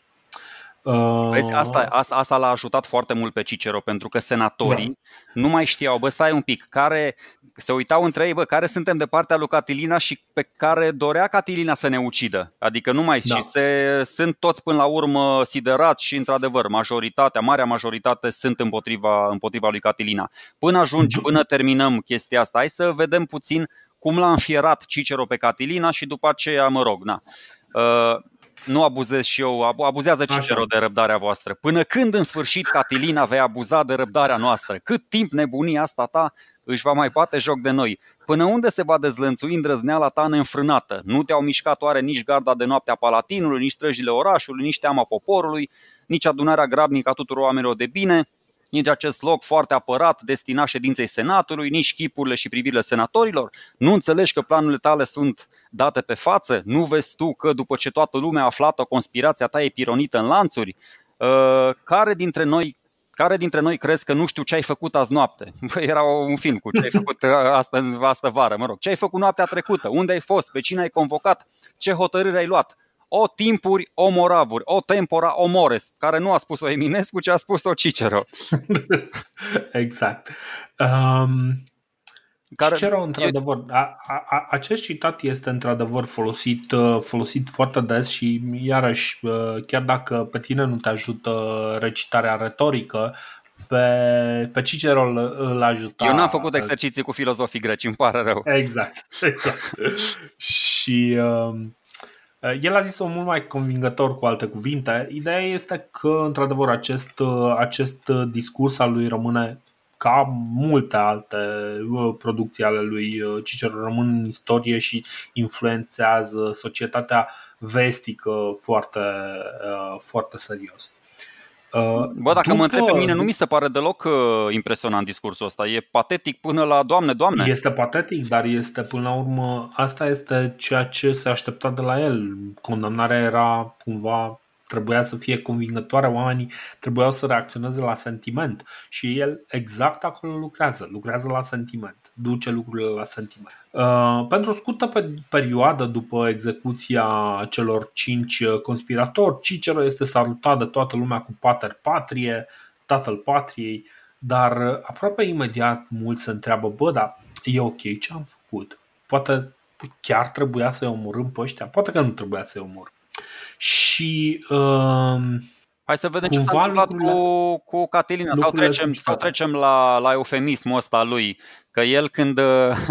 Uh... Vezi, asta, asta, asta l-a ajutat foarte mult pe Cicero, pentru că senatorii da. nu mai știau, bă, stai un pic, care se uitau între ei, bă, care suntem de partea lui Catilina și pe care dorea Catilina să ne ucidă. Adică nu mai da. și se, sunt toți până la urmă siderați și, într-adevăr, majoritatea, marea majoritate sunt împotriva, împotriva lui Catilina. Până ajungi, până terminăm chestia asta, hai să vedem puțin cum l-a înfierat Cicero pe Catilina și după aceea, mă rog, na. Uh, nu abuzez și eu, abuzează Cicero Așa. de răbdarea voastră. Până când în sfârșit Catilina vei abuza de răbdarea noastră? Cât timp nebunia asta ta își va mai bate joc de noi? Până unde se va dezlănțui îndrăzneala ta neînfrânată? Nu te-au mișcat oare nici garda de noapte a Palatinului, nici străjile orașului, nici teama poporului, nici adunarea grabnică a tuturor oamenilor de bine? Nici acest loc foarte apărat destinat ședinței Senatului, nici chipurile și privirile senatorilor? Nu înțelegi că planurile tale sunt date pe față? Nu vezi tu că după ce toată lumea a aflat o conspirația ta e pironită în lanțuri? Uh, care dintre noi care dintre noi crezi că nu știu ce ai făcut azi noapte? Bă, era un film cu ce ai făcut uh, asta, asta vară, mă rog. Ce ai făcut noaptea trecută? Unde ai fost? Pe cine ai convocat? Ce hotărâri ai luat? O timpuri, o moravuri, o tempora, o mores, care nu a spus-o Eminescu, ci a spus-o Cicero. exact. Um, care Cicero, într-adevăr, a, a, acest citat este într-adevăr folosit, uh, folosit foarte des și iarăși, uh, chiar dacă pe tine nu te ajută recitarea retorică, pe, pe Cicero îl, îl ajuta. Eu n-am făcut exerciții cu filozofii greci, îmi pare rău. Exact, exact. și uh, Eh, el a zis-o mult mai convingător cu alte cuvinte. Ideea este că, într-adevăr, acest, eh, acest discurs al lui rămâne ca multe alte eh, producții ale lui Cicero rămân în istorie și influențează societatea vestică foarte, foarte serios. Uh, Bă, dacă După... mă întreb pe mine, nu mi se pare deloc uh, impresionant discursul ăsta. E patetic până la Doamne, Doamne. Este patetic, dar este până la urmă, asta este ceea ce se aștepta de la el. Condamnarea era cumva trebuia să fie convingătoare, oamenii trebuiau să reacționeze la sentiment și el exact acolo lucrează, lucrează la sentiment, duce lucrurile la sentiment. Uh, pentru o scurtă perioadă după execuția celor cinci uh, conspiratori, Cicero este salutat de toată lumea cu pater patrie, tatăl patriei, dar uh, aproape imediat mulți se întreabă, bă, dar e ok ce am făcut? Poate chiar trebuia să-i omorâm pe ăștia? Poate că nu trebuia să-i omor. Și uh, Hai să vedem ce s-a întâmplat cu, cu Catilina sau trecem, sau trecem la, la eufemismul ăsta lui. Că el când,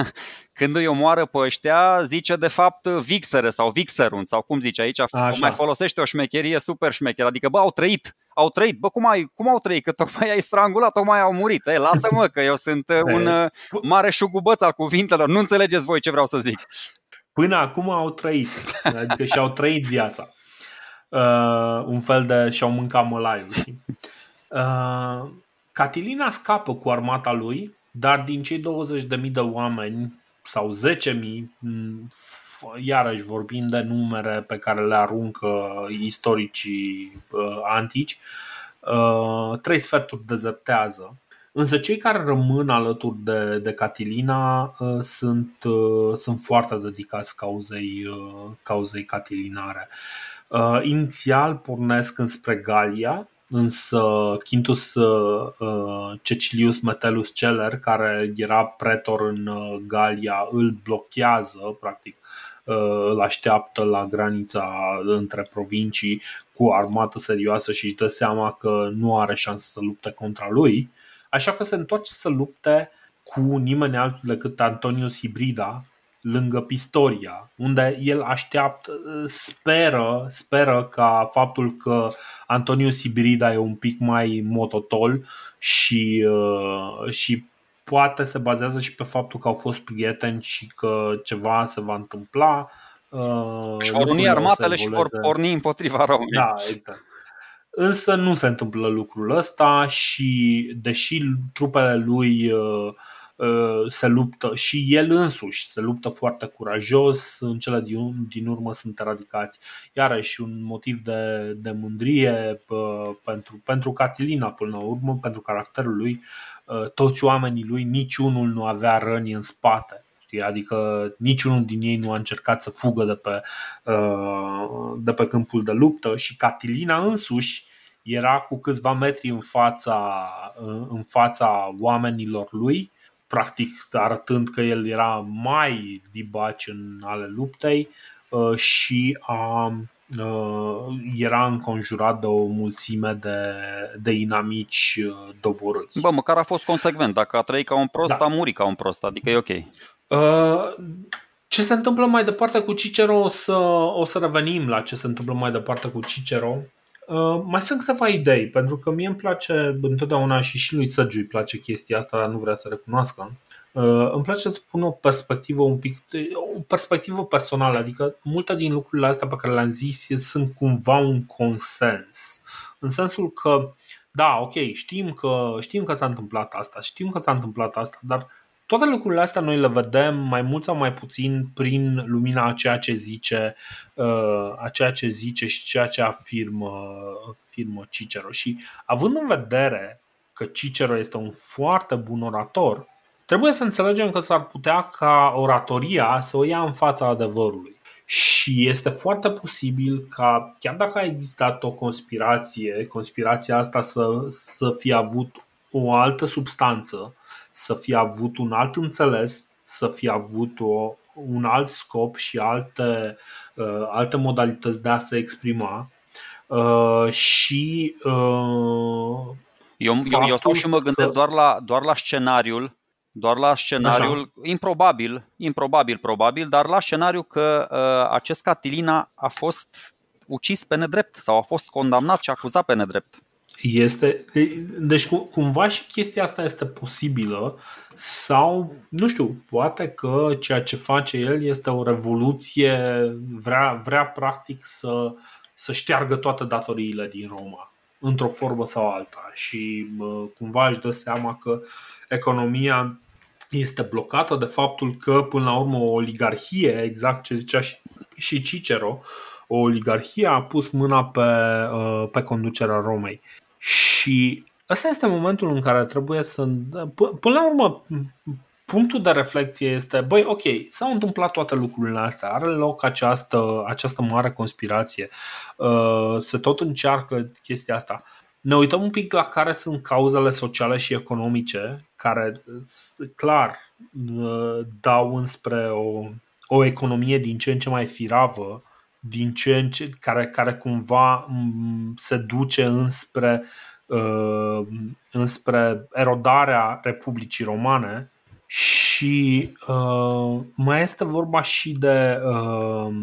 când îi omoară pe ăștia zice de fapt vixere sau vixerunt sau cum zice aici, Așa. mai folosește o șmecherie super șmecheră. Adică bă, au trăit, au trăit, bă, cum, ai, cum au trăit? Că tocmai ai strangulat, tocmai au murit. Ei, lasă-mă că eu sunt un uh, mare șugubăț al cuvintelor, nu înțelegeți voi ce vreau să zic. Până acum au trăit, adică și-au trăit viața uh, un fel de și-au mâncat mălaiul. Uh, Catilina scapă cu armata lui, dar din cei 20.000 de oameni sau 10.000, mm, iarăși vorbim de numere pe care le aruncă istoricii uh, antici, uh, trei sferturi dezertează. Însă cei care rămân alături de, de Catilina uh, sunt, uh, sunt foarte dedicați cauzei, uh, cauzei catilinare. Uh, Uh, inițial pornesc înspre Galia, însă Quintus uh, uh, Cecilius Metellus Celer, care era pretor în uh, Galia, îl blochează, practic, uh, îl așteaptă la granița între provincii cu o armată serioasă și își dă seama că nu are șansă să lupte contra lui, așa că se întoarce să lupte cu nimeni altul decât Antonius Hibrida, lângă Pistoria, unde el așteaptă, speră, speră ca faptul că Antonius Sibirida e un pic mai mototol și, uh, și poate se bazează și pe faptul că au fost prieteni și că ceva se va întâmpla. Uh, și vor uni armatele și vor porni împotriva Romei. Da, exact. Însă nu se întâmplă lucrul ăsta și deși trupele lui uh, Uh, se luptă și el însuși se luptă foarte curajos, în cele din, din urmă sunt eradicați. Iarăși un motiv de, de mândrie uh, pentru, pentru Catilina până la urmă, pentru caracterul lui. Uh, toți oamenii lui, niciunul nu avea răni în spate. Adică niciunul din ei nu a încercat să fugă de pe, de pe câmpul de luptă și Catilina însuși era cu câțiva metri în fața, în fața oamenilor lui, practic arătând că el era mai dibaci în ale luptei uh, și a, uh, era înconjurat de o mulțime de, de inamici uh, doborâți. Bă, măcar a fost consecvent. Dacă a trăit ca un prost, da. a murit ca un prost, adică e ok. Ce se întâmplă mai departe cu Cicero, o să, o să revenim la ce se întâmplă mai departe cu Cicero. Uh, mai sunt câteva idei, pentru că mie îmi place întotdeauna și și lui Săgiu îi place chestia asta, dar nu vrea să recunoască. Uh, îmi place să pun o perspectivă un pic, o perspectivă personală, adică multe din lucrurile astea pe care le-am zis sunt cumva un consens. În sensul că, da, ok, știm că, știm că s-a întâmplat asta, știm că s-a întâmplat asta, dar toate lucrurile astea noi le vedem mai mult sau mai puțin prin lumina a ceea ce zice, uh, a ceea ce zice și ceea ce afirmă, afirmă Cicero. Și având în vedere că Cicero este un foarte bun orator, trebuie să înțelegem că s-ar putea ca oratoria să o ia în fața adevărului. Și este foarte posibil ca, chiar dacă a existat o conspirație, conspirația asta să, să fie avut o altă substanță, să fie avut un alt înțeles, să fie avut o, un alt scop și alte, uh, alte modalități de a se exprima. Uh, și uh, eu, eu, eu stau și mă gândesc că... doar la, doar la scenariul doar la scenariul Așa. improbabil, improbabil probabil, dar la scenariu că uh, acest Catilina a fost ucis pe nedrept sau a fost condamnat și acuzat pe nedrept. Este, deci cumva și chestia asta este posibilă sau, nu știu, poate că ceea ce face el este o revoluție, vrea, vrea practic să, să șteargă toate datoriile din Roma, într-o formă sau alta și cumva își dă seama că economia este blocată de faptul că, până la urmă, o oligarhie, exact ce zicea și Cicero, o oligarhie a pus mâna pe, pe conducerea Romei. Și ăsta este momentul în care trebuie să. Până la urmă, punctul de reflexie este: băi, ok, s-au întâmplat toate lucrurile astea, are loc această, această mare conspirație, uh, se tot încearcă chestia asta. Ne uităm un pic la care sunt cauzele sociale și economice care, clar, uh, dau înspre o, o economie din ce în ce mai firavă, din ce în ce, care, care cumva mm, se duce înspre, uh, înspre erodarea Republicii Romane și uh, mai este vorba și de, uh,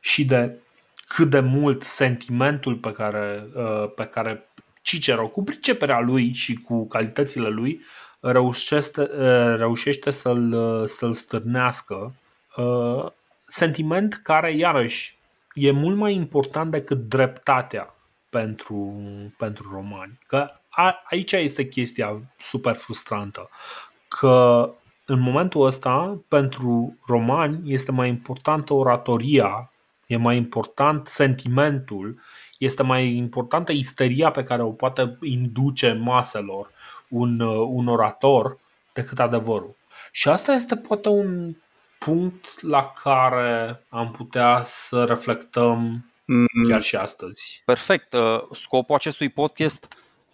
și de cât de mult sentimentul pe care, uh, pe care Cicero, cu priceperea lui și cu calitățile lui, reușește, uh, reușește să-l, să-l stârnească. Uh, sentiment care, iarăși, e mult mai important decât dreptatea pentru, pentru romani. Că a, aici este chestia super frustrantă. Că în momentul ăsta, pentru romani, este mai importantă oratoria, e mai important sentimentul, este mai importantă isteria pe care o poate induce maselor un, un orator decât adevărul. Și asta este poate un punct la care am putea să reflectăm mm. chiar și astăzi. Perfect. Uh, scopul acestui podcast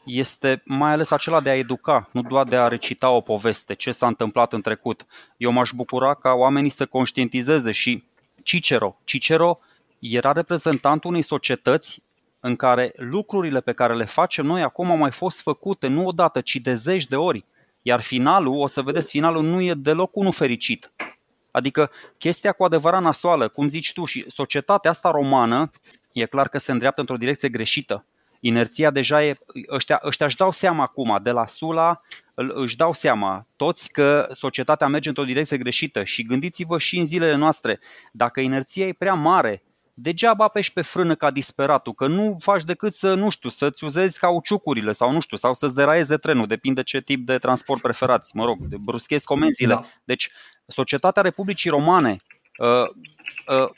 este mai ales acela de a educa, nu doar de a recita o poveste, ce s-a întâmplat în trecut. Eu m-aș bucura ca oamenii să conștientizeze și Cicero. Cicero era reprezentantul unei societăți în care lucrurile pe care le facem noi acum au mai fost făcute nu odată, ci de zeci de ori. Iar finalul, o să vedeți, finalul nu e deloc unul fericit. Adică chestia cu adevărat nasoală, cum zici tu, și societatea asta romană e clar că se îndreaptă într-o direcție greșită. Inerția deja e, ăștia, ăștia își dau seama acum, de la Sula își dau seama toți că societatea merge într-o direcție greșită și gândiți-vă și în zilele noastre, dacă inerția e prea mare, degeaba apeși pe frână ca disperatul, că nu faci decât să, nu știu, să-ți uzezi cauciucurile sau nu știu, sau să-ți deraieze trenul, depinde ce tip de transport preferați, mă rog, de bruschezi comenzile. Da. Deci, societatea Republicii Romane uh, uh,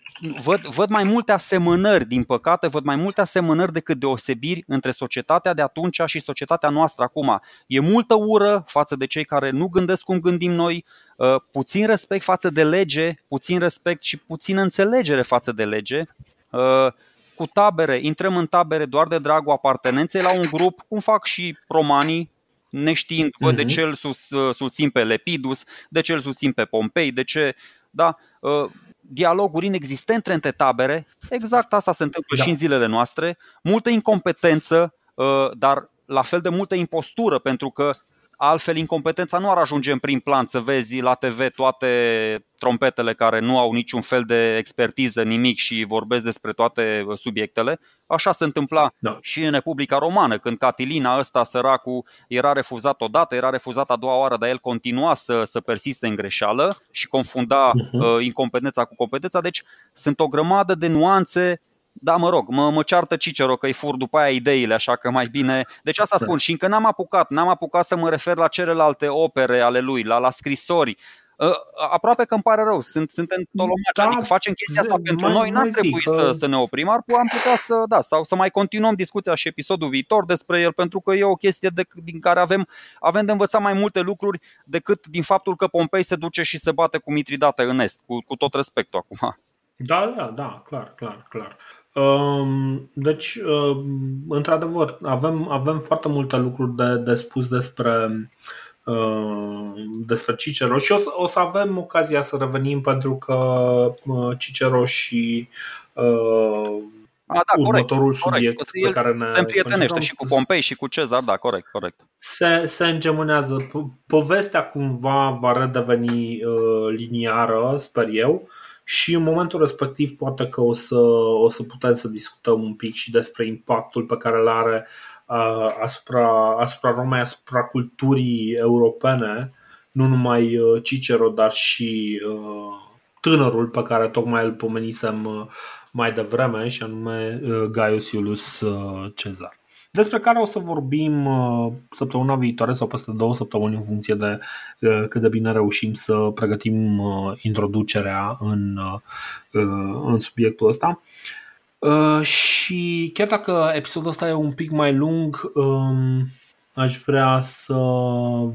văd, văd mai multe asemănări, din păcate, văd mai multe asemănări decât deosebiri între societatea de atunci și societatea noastră acum. E multă ură față de cei care nu gândesc cum gândim noi, uh, puțin respect față de lege, puțin respect și puțin înțelegere față de lege. Uh, cu tabere, intrăm în tabere doar de dragul apartenenței la un grup, cum fac și romanii, neștiind bă, de mhm. ce îl sus, susțin pe Lepidus, de ce îl susțin pe Pompei, de ce. Da, ă, dialoguri inexistente între tabere, exact asta se întâmplă da. și în zilele noastre, multă incompetență, ă, dar la fel de multă impostură, pentru că Altfel, incompetența nu ar ajunge în prim plan să vezi la TV toate trompetele care nu au niciun fel de expertiză, nimic și vorbesc despre toate uh, subiectele. Așa se întâmpla da. și în Republica Romană, când Catilina ăsta săracu era refuzat odată, era refuzat a doua oară, dar el continua să, să persiste în greșeală și confunda uh-huh. uh, incompetența cu competența. Deci sunt o grămadă de nuanțe da, mă rog, mă, mă ceartă Cicero că îi fur după aia ideile, așa că mai bine. Deci asta da. spun și încă n-am apucat, n-am apucat să mă refer la celelalte opere ale lui, la, la scrisori. Uh, aproape că îmi pare rău, sunt, suntem tolomaci, da, adică facem chestia asta de, pentru mai, noi, n-ar trebui să, să ne oprim, ar am putea să, da, sau să mai continuăm discuția și episodul viitor despre el, pentru că e o chestie de, din care avem, avem de învățat mai multe lucruri decât din faptul că Pompei se duce și se bate cu Mitridate în Est, cu, cu tot respectul acum. Da, da, da, clar, clar, clar. Um, deci, um, într-adevăr, avem, avem foarte multe lucruri de, de spus despre, uh, despre Cicero și o să, o să avem ocazia să revenim pentru că uh, Cicero și uh, a, da, următorul corect, subiect corect. pe care ne se împrietenește și cu Pompei și cu Cezar, da, corect, corect. Se, se îngemânează. Povestea cumva va redeveni uh, liniară, sper eu. Uh, și în momentul respectiv poate că o să, o să putem să discutăm un pic și despre impactul pe care îl are uh, asupra, asupra Romei, asupra culturii europene, nu numai uh, Cicero, dar și uh, tânărul pe care tocmai îl pomenisem uh, mai devreme, și anume uh, Gaius Iulius uh, Cezar despre care o să vorbim uh, săptămâna viitoare sau peste două săptămâni în funcție de uh, cât de bine reușim să pregătim uh, introducerea în, în subiectul ăsta. Și chiar dacă episodul ăsta e un pic mai lung, um, Aș vrea să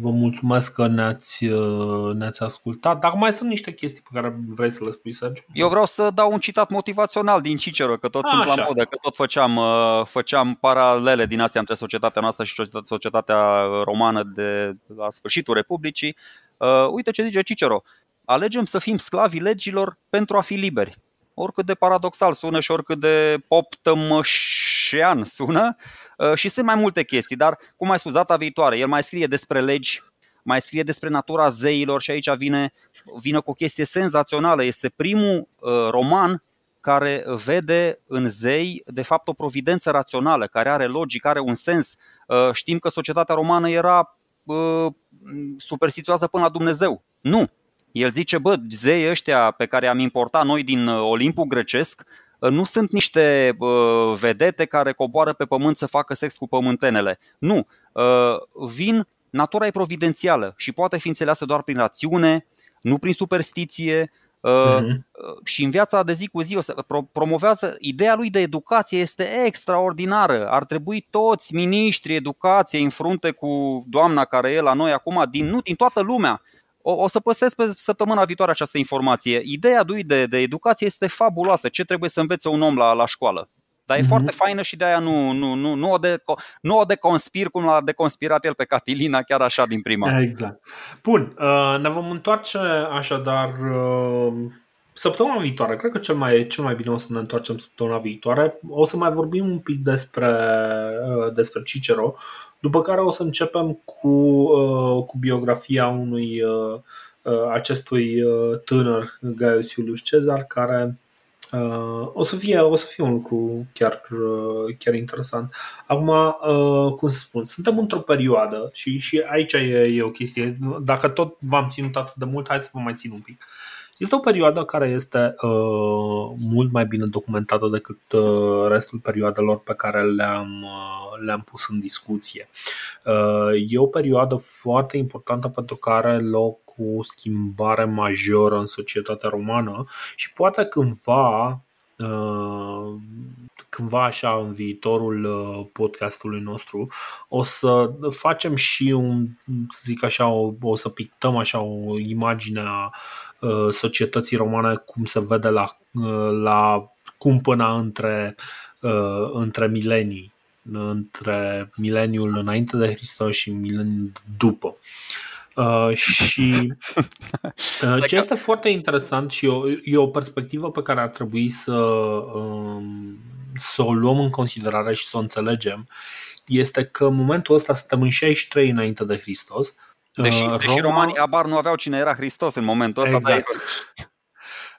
vă mulțumesc că ne-ați, uh, ne-ați ascultat. Dar mai sunt niște chestii pe care vrei să le spui, Sergiu? Eu vreau să dau un citat motivațional din Cicero, că tot A, sunt așa. la modă, că tot făceam, uh, făceam paralele din astea între societatea noastră și societatea romană de la sfârșitul Republicii. Uh, uite ce zice Cicero. Alegem să fim sclavii legilor pentru a fi liberi oricât de paradoxal sună și oricât de pop tămășean sună uh, și sunt mai multe chestii, dar cum ai spus data viitoare, el mai scrie despre legi, mai scrie despre natura zeilor și aici vine, vine cu o chestie senzațională. Este primul uh, roman care vede în zei de fapt o providență rațională, care are logic, are un sens. Uh, știm că societatea romană era superstițioasă până la Dumnezeu. Nu, el zice, bă, zei ăștia pe care am importat noi din uh, Olimpul grecesc uh, nu sunt niște uh, vedete care coboară pe pământ să facă sex cu pământenele. Nu, vin, natura e providențială și poate fi înțeleasă doar prin rațiune, nu prin superstiție, Uh-huh. Și în viața de zi cu zi o să promovează ideea lui de educație este extraordinară. Ar trebui toți miniștrii educației în frunte cu doamna care e la noi acum, din, nu din toată lumea, o, o să păstrez pe săptămâna viitoare această informație. Ideea lui de, de educație este fabuloasă. Ce trebuie să învețe un om la, la școală? Dar e mm-hmm. foarte faină și de aia nu, nu, nu, nu, o de, nu o deconspir cum l-a deconspirat el pe Catilina, chiar așa din prima. Exact. Bun, uh, ne vom întoarce așadar uh, săptămâna viitoare. Cred că cel mai, cel mai bine o să ne întoarcem săptămâna viitoare. O să mai vorbim un pic despre, uh, despre Cicero, după care o să începem cu, uh, cu biografia unui uh, uh, acestui tânăr Gaius Iulius Cezar, care o să fie, o să fie un lucru chiar, chiar interesant. Acum, cum să spun, suntem într-o perioadă și, și aici e, e o chestie. Dacă tot v-am ținut atât de mult, hai să vă mai țin un pic. Este o perioadă care este uh, mult mai bine documentată decât uh, restul perioadelor pe care le-am, uh, le-am pus în discuție. Uh, e o perioadă foarte importantă pentru că are loc o schimbare majoră în societatea romană și poate cândva uh, cândva așa în viitorul uh, podcastului nostru o să facem și un, să zic așa, o, o să pictăm așa o imagine a uh, societății romane cum se vede la, uh, la cumpăna între între milenii, între mileniul înainte de Hristos și mileniul după. Uh, și uh, ce este foarte interesant și o, e o perspectivă pe care ar trebui să, um, să o luăm în considerare și să o înțelegem este că în momentul ăsta suntem în 63 înainte de Hristos. Deși, uh, deși romanii abar nu aveau cine era Hristos în momentul ăsta. Exact.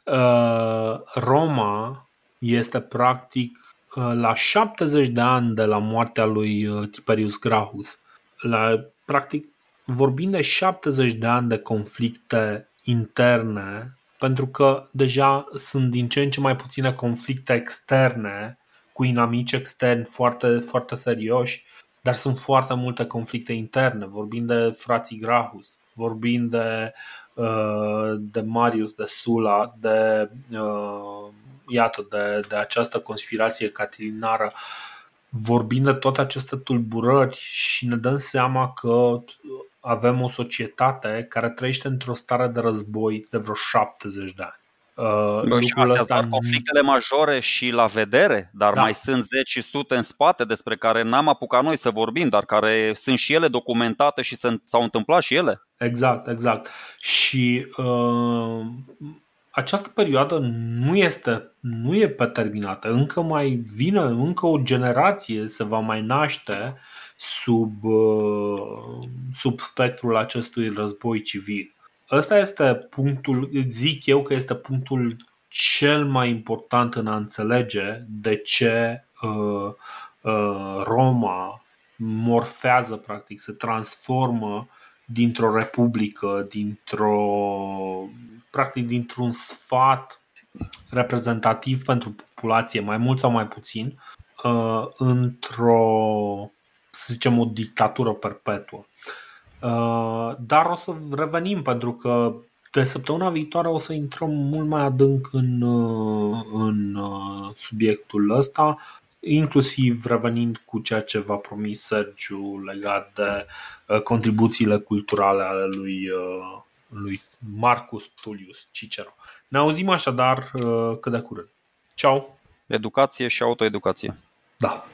Uh, Roma este practic uh, la 70 de ani de la moartea lui uh, Tiberius Gracchus. La, practic vorbim de 70 de ani de conflicte interne, pentru că deja sunt din ce în ce mai puține conflicte externe cu inamici externi foarte, foarte serioși, dar sunt foarte multe conflicte interne. Vorbim de frații Grahus, vorbim de, uh, de Marius, de Sula, de, uh, iată, de, de această conspirație catilinară. Vorbim de toate aceste tulburări și ne dăm seama că avem o societate care trăiește într-o stare de război de vreo 70 de ani. Uh, Bă, și astea ăsta... conflictele majore și la vedere, dar da. mai sunt zeci și sute în spate despre care n-am apucat noi să vorbim, dar care sunt și ele documentate și s-au întâmplat și ele. Exact, exact. Și uh, această perioadă nu este nu e pe terminată. Încă mai vine, încă o generație se va mai naște sub, uh, sub spectrul acestui război civil. Ăsta este punctul, zic eu că este punctul cel mai important în a înțelege de ce uh, uh, Roma morfează, practic, se transformă dintr-o republică, dintr-o practic dintr-un sfat reprezentativ pentru populație, mai mult sau mai puțin, uh, într-o să zicem, o dictatură perpetuă. Uh, dar o să revenim pentru că de săptămâna viitoare o să intrăm mult mai adânc în, uh, în uh, subiectul ăsta, inclusiv revenind cu ceea ce v-a promis Sergiu legat de contribuțiile culturale ale lui, lui Marcus Tullius Cicero. Ne auzim așadar cât de curând. Ciao! Educație și autoeducație. Da.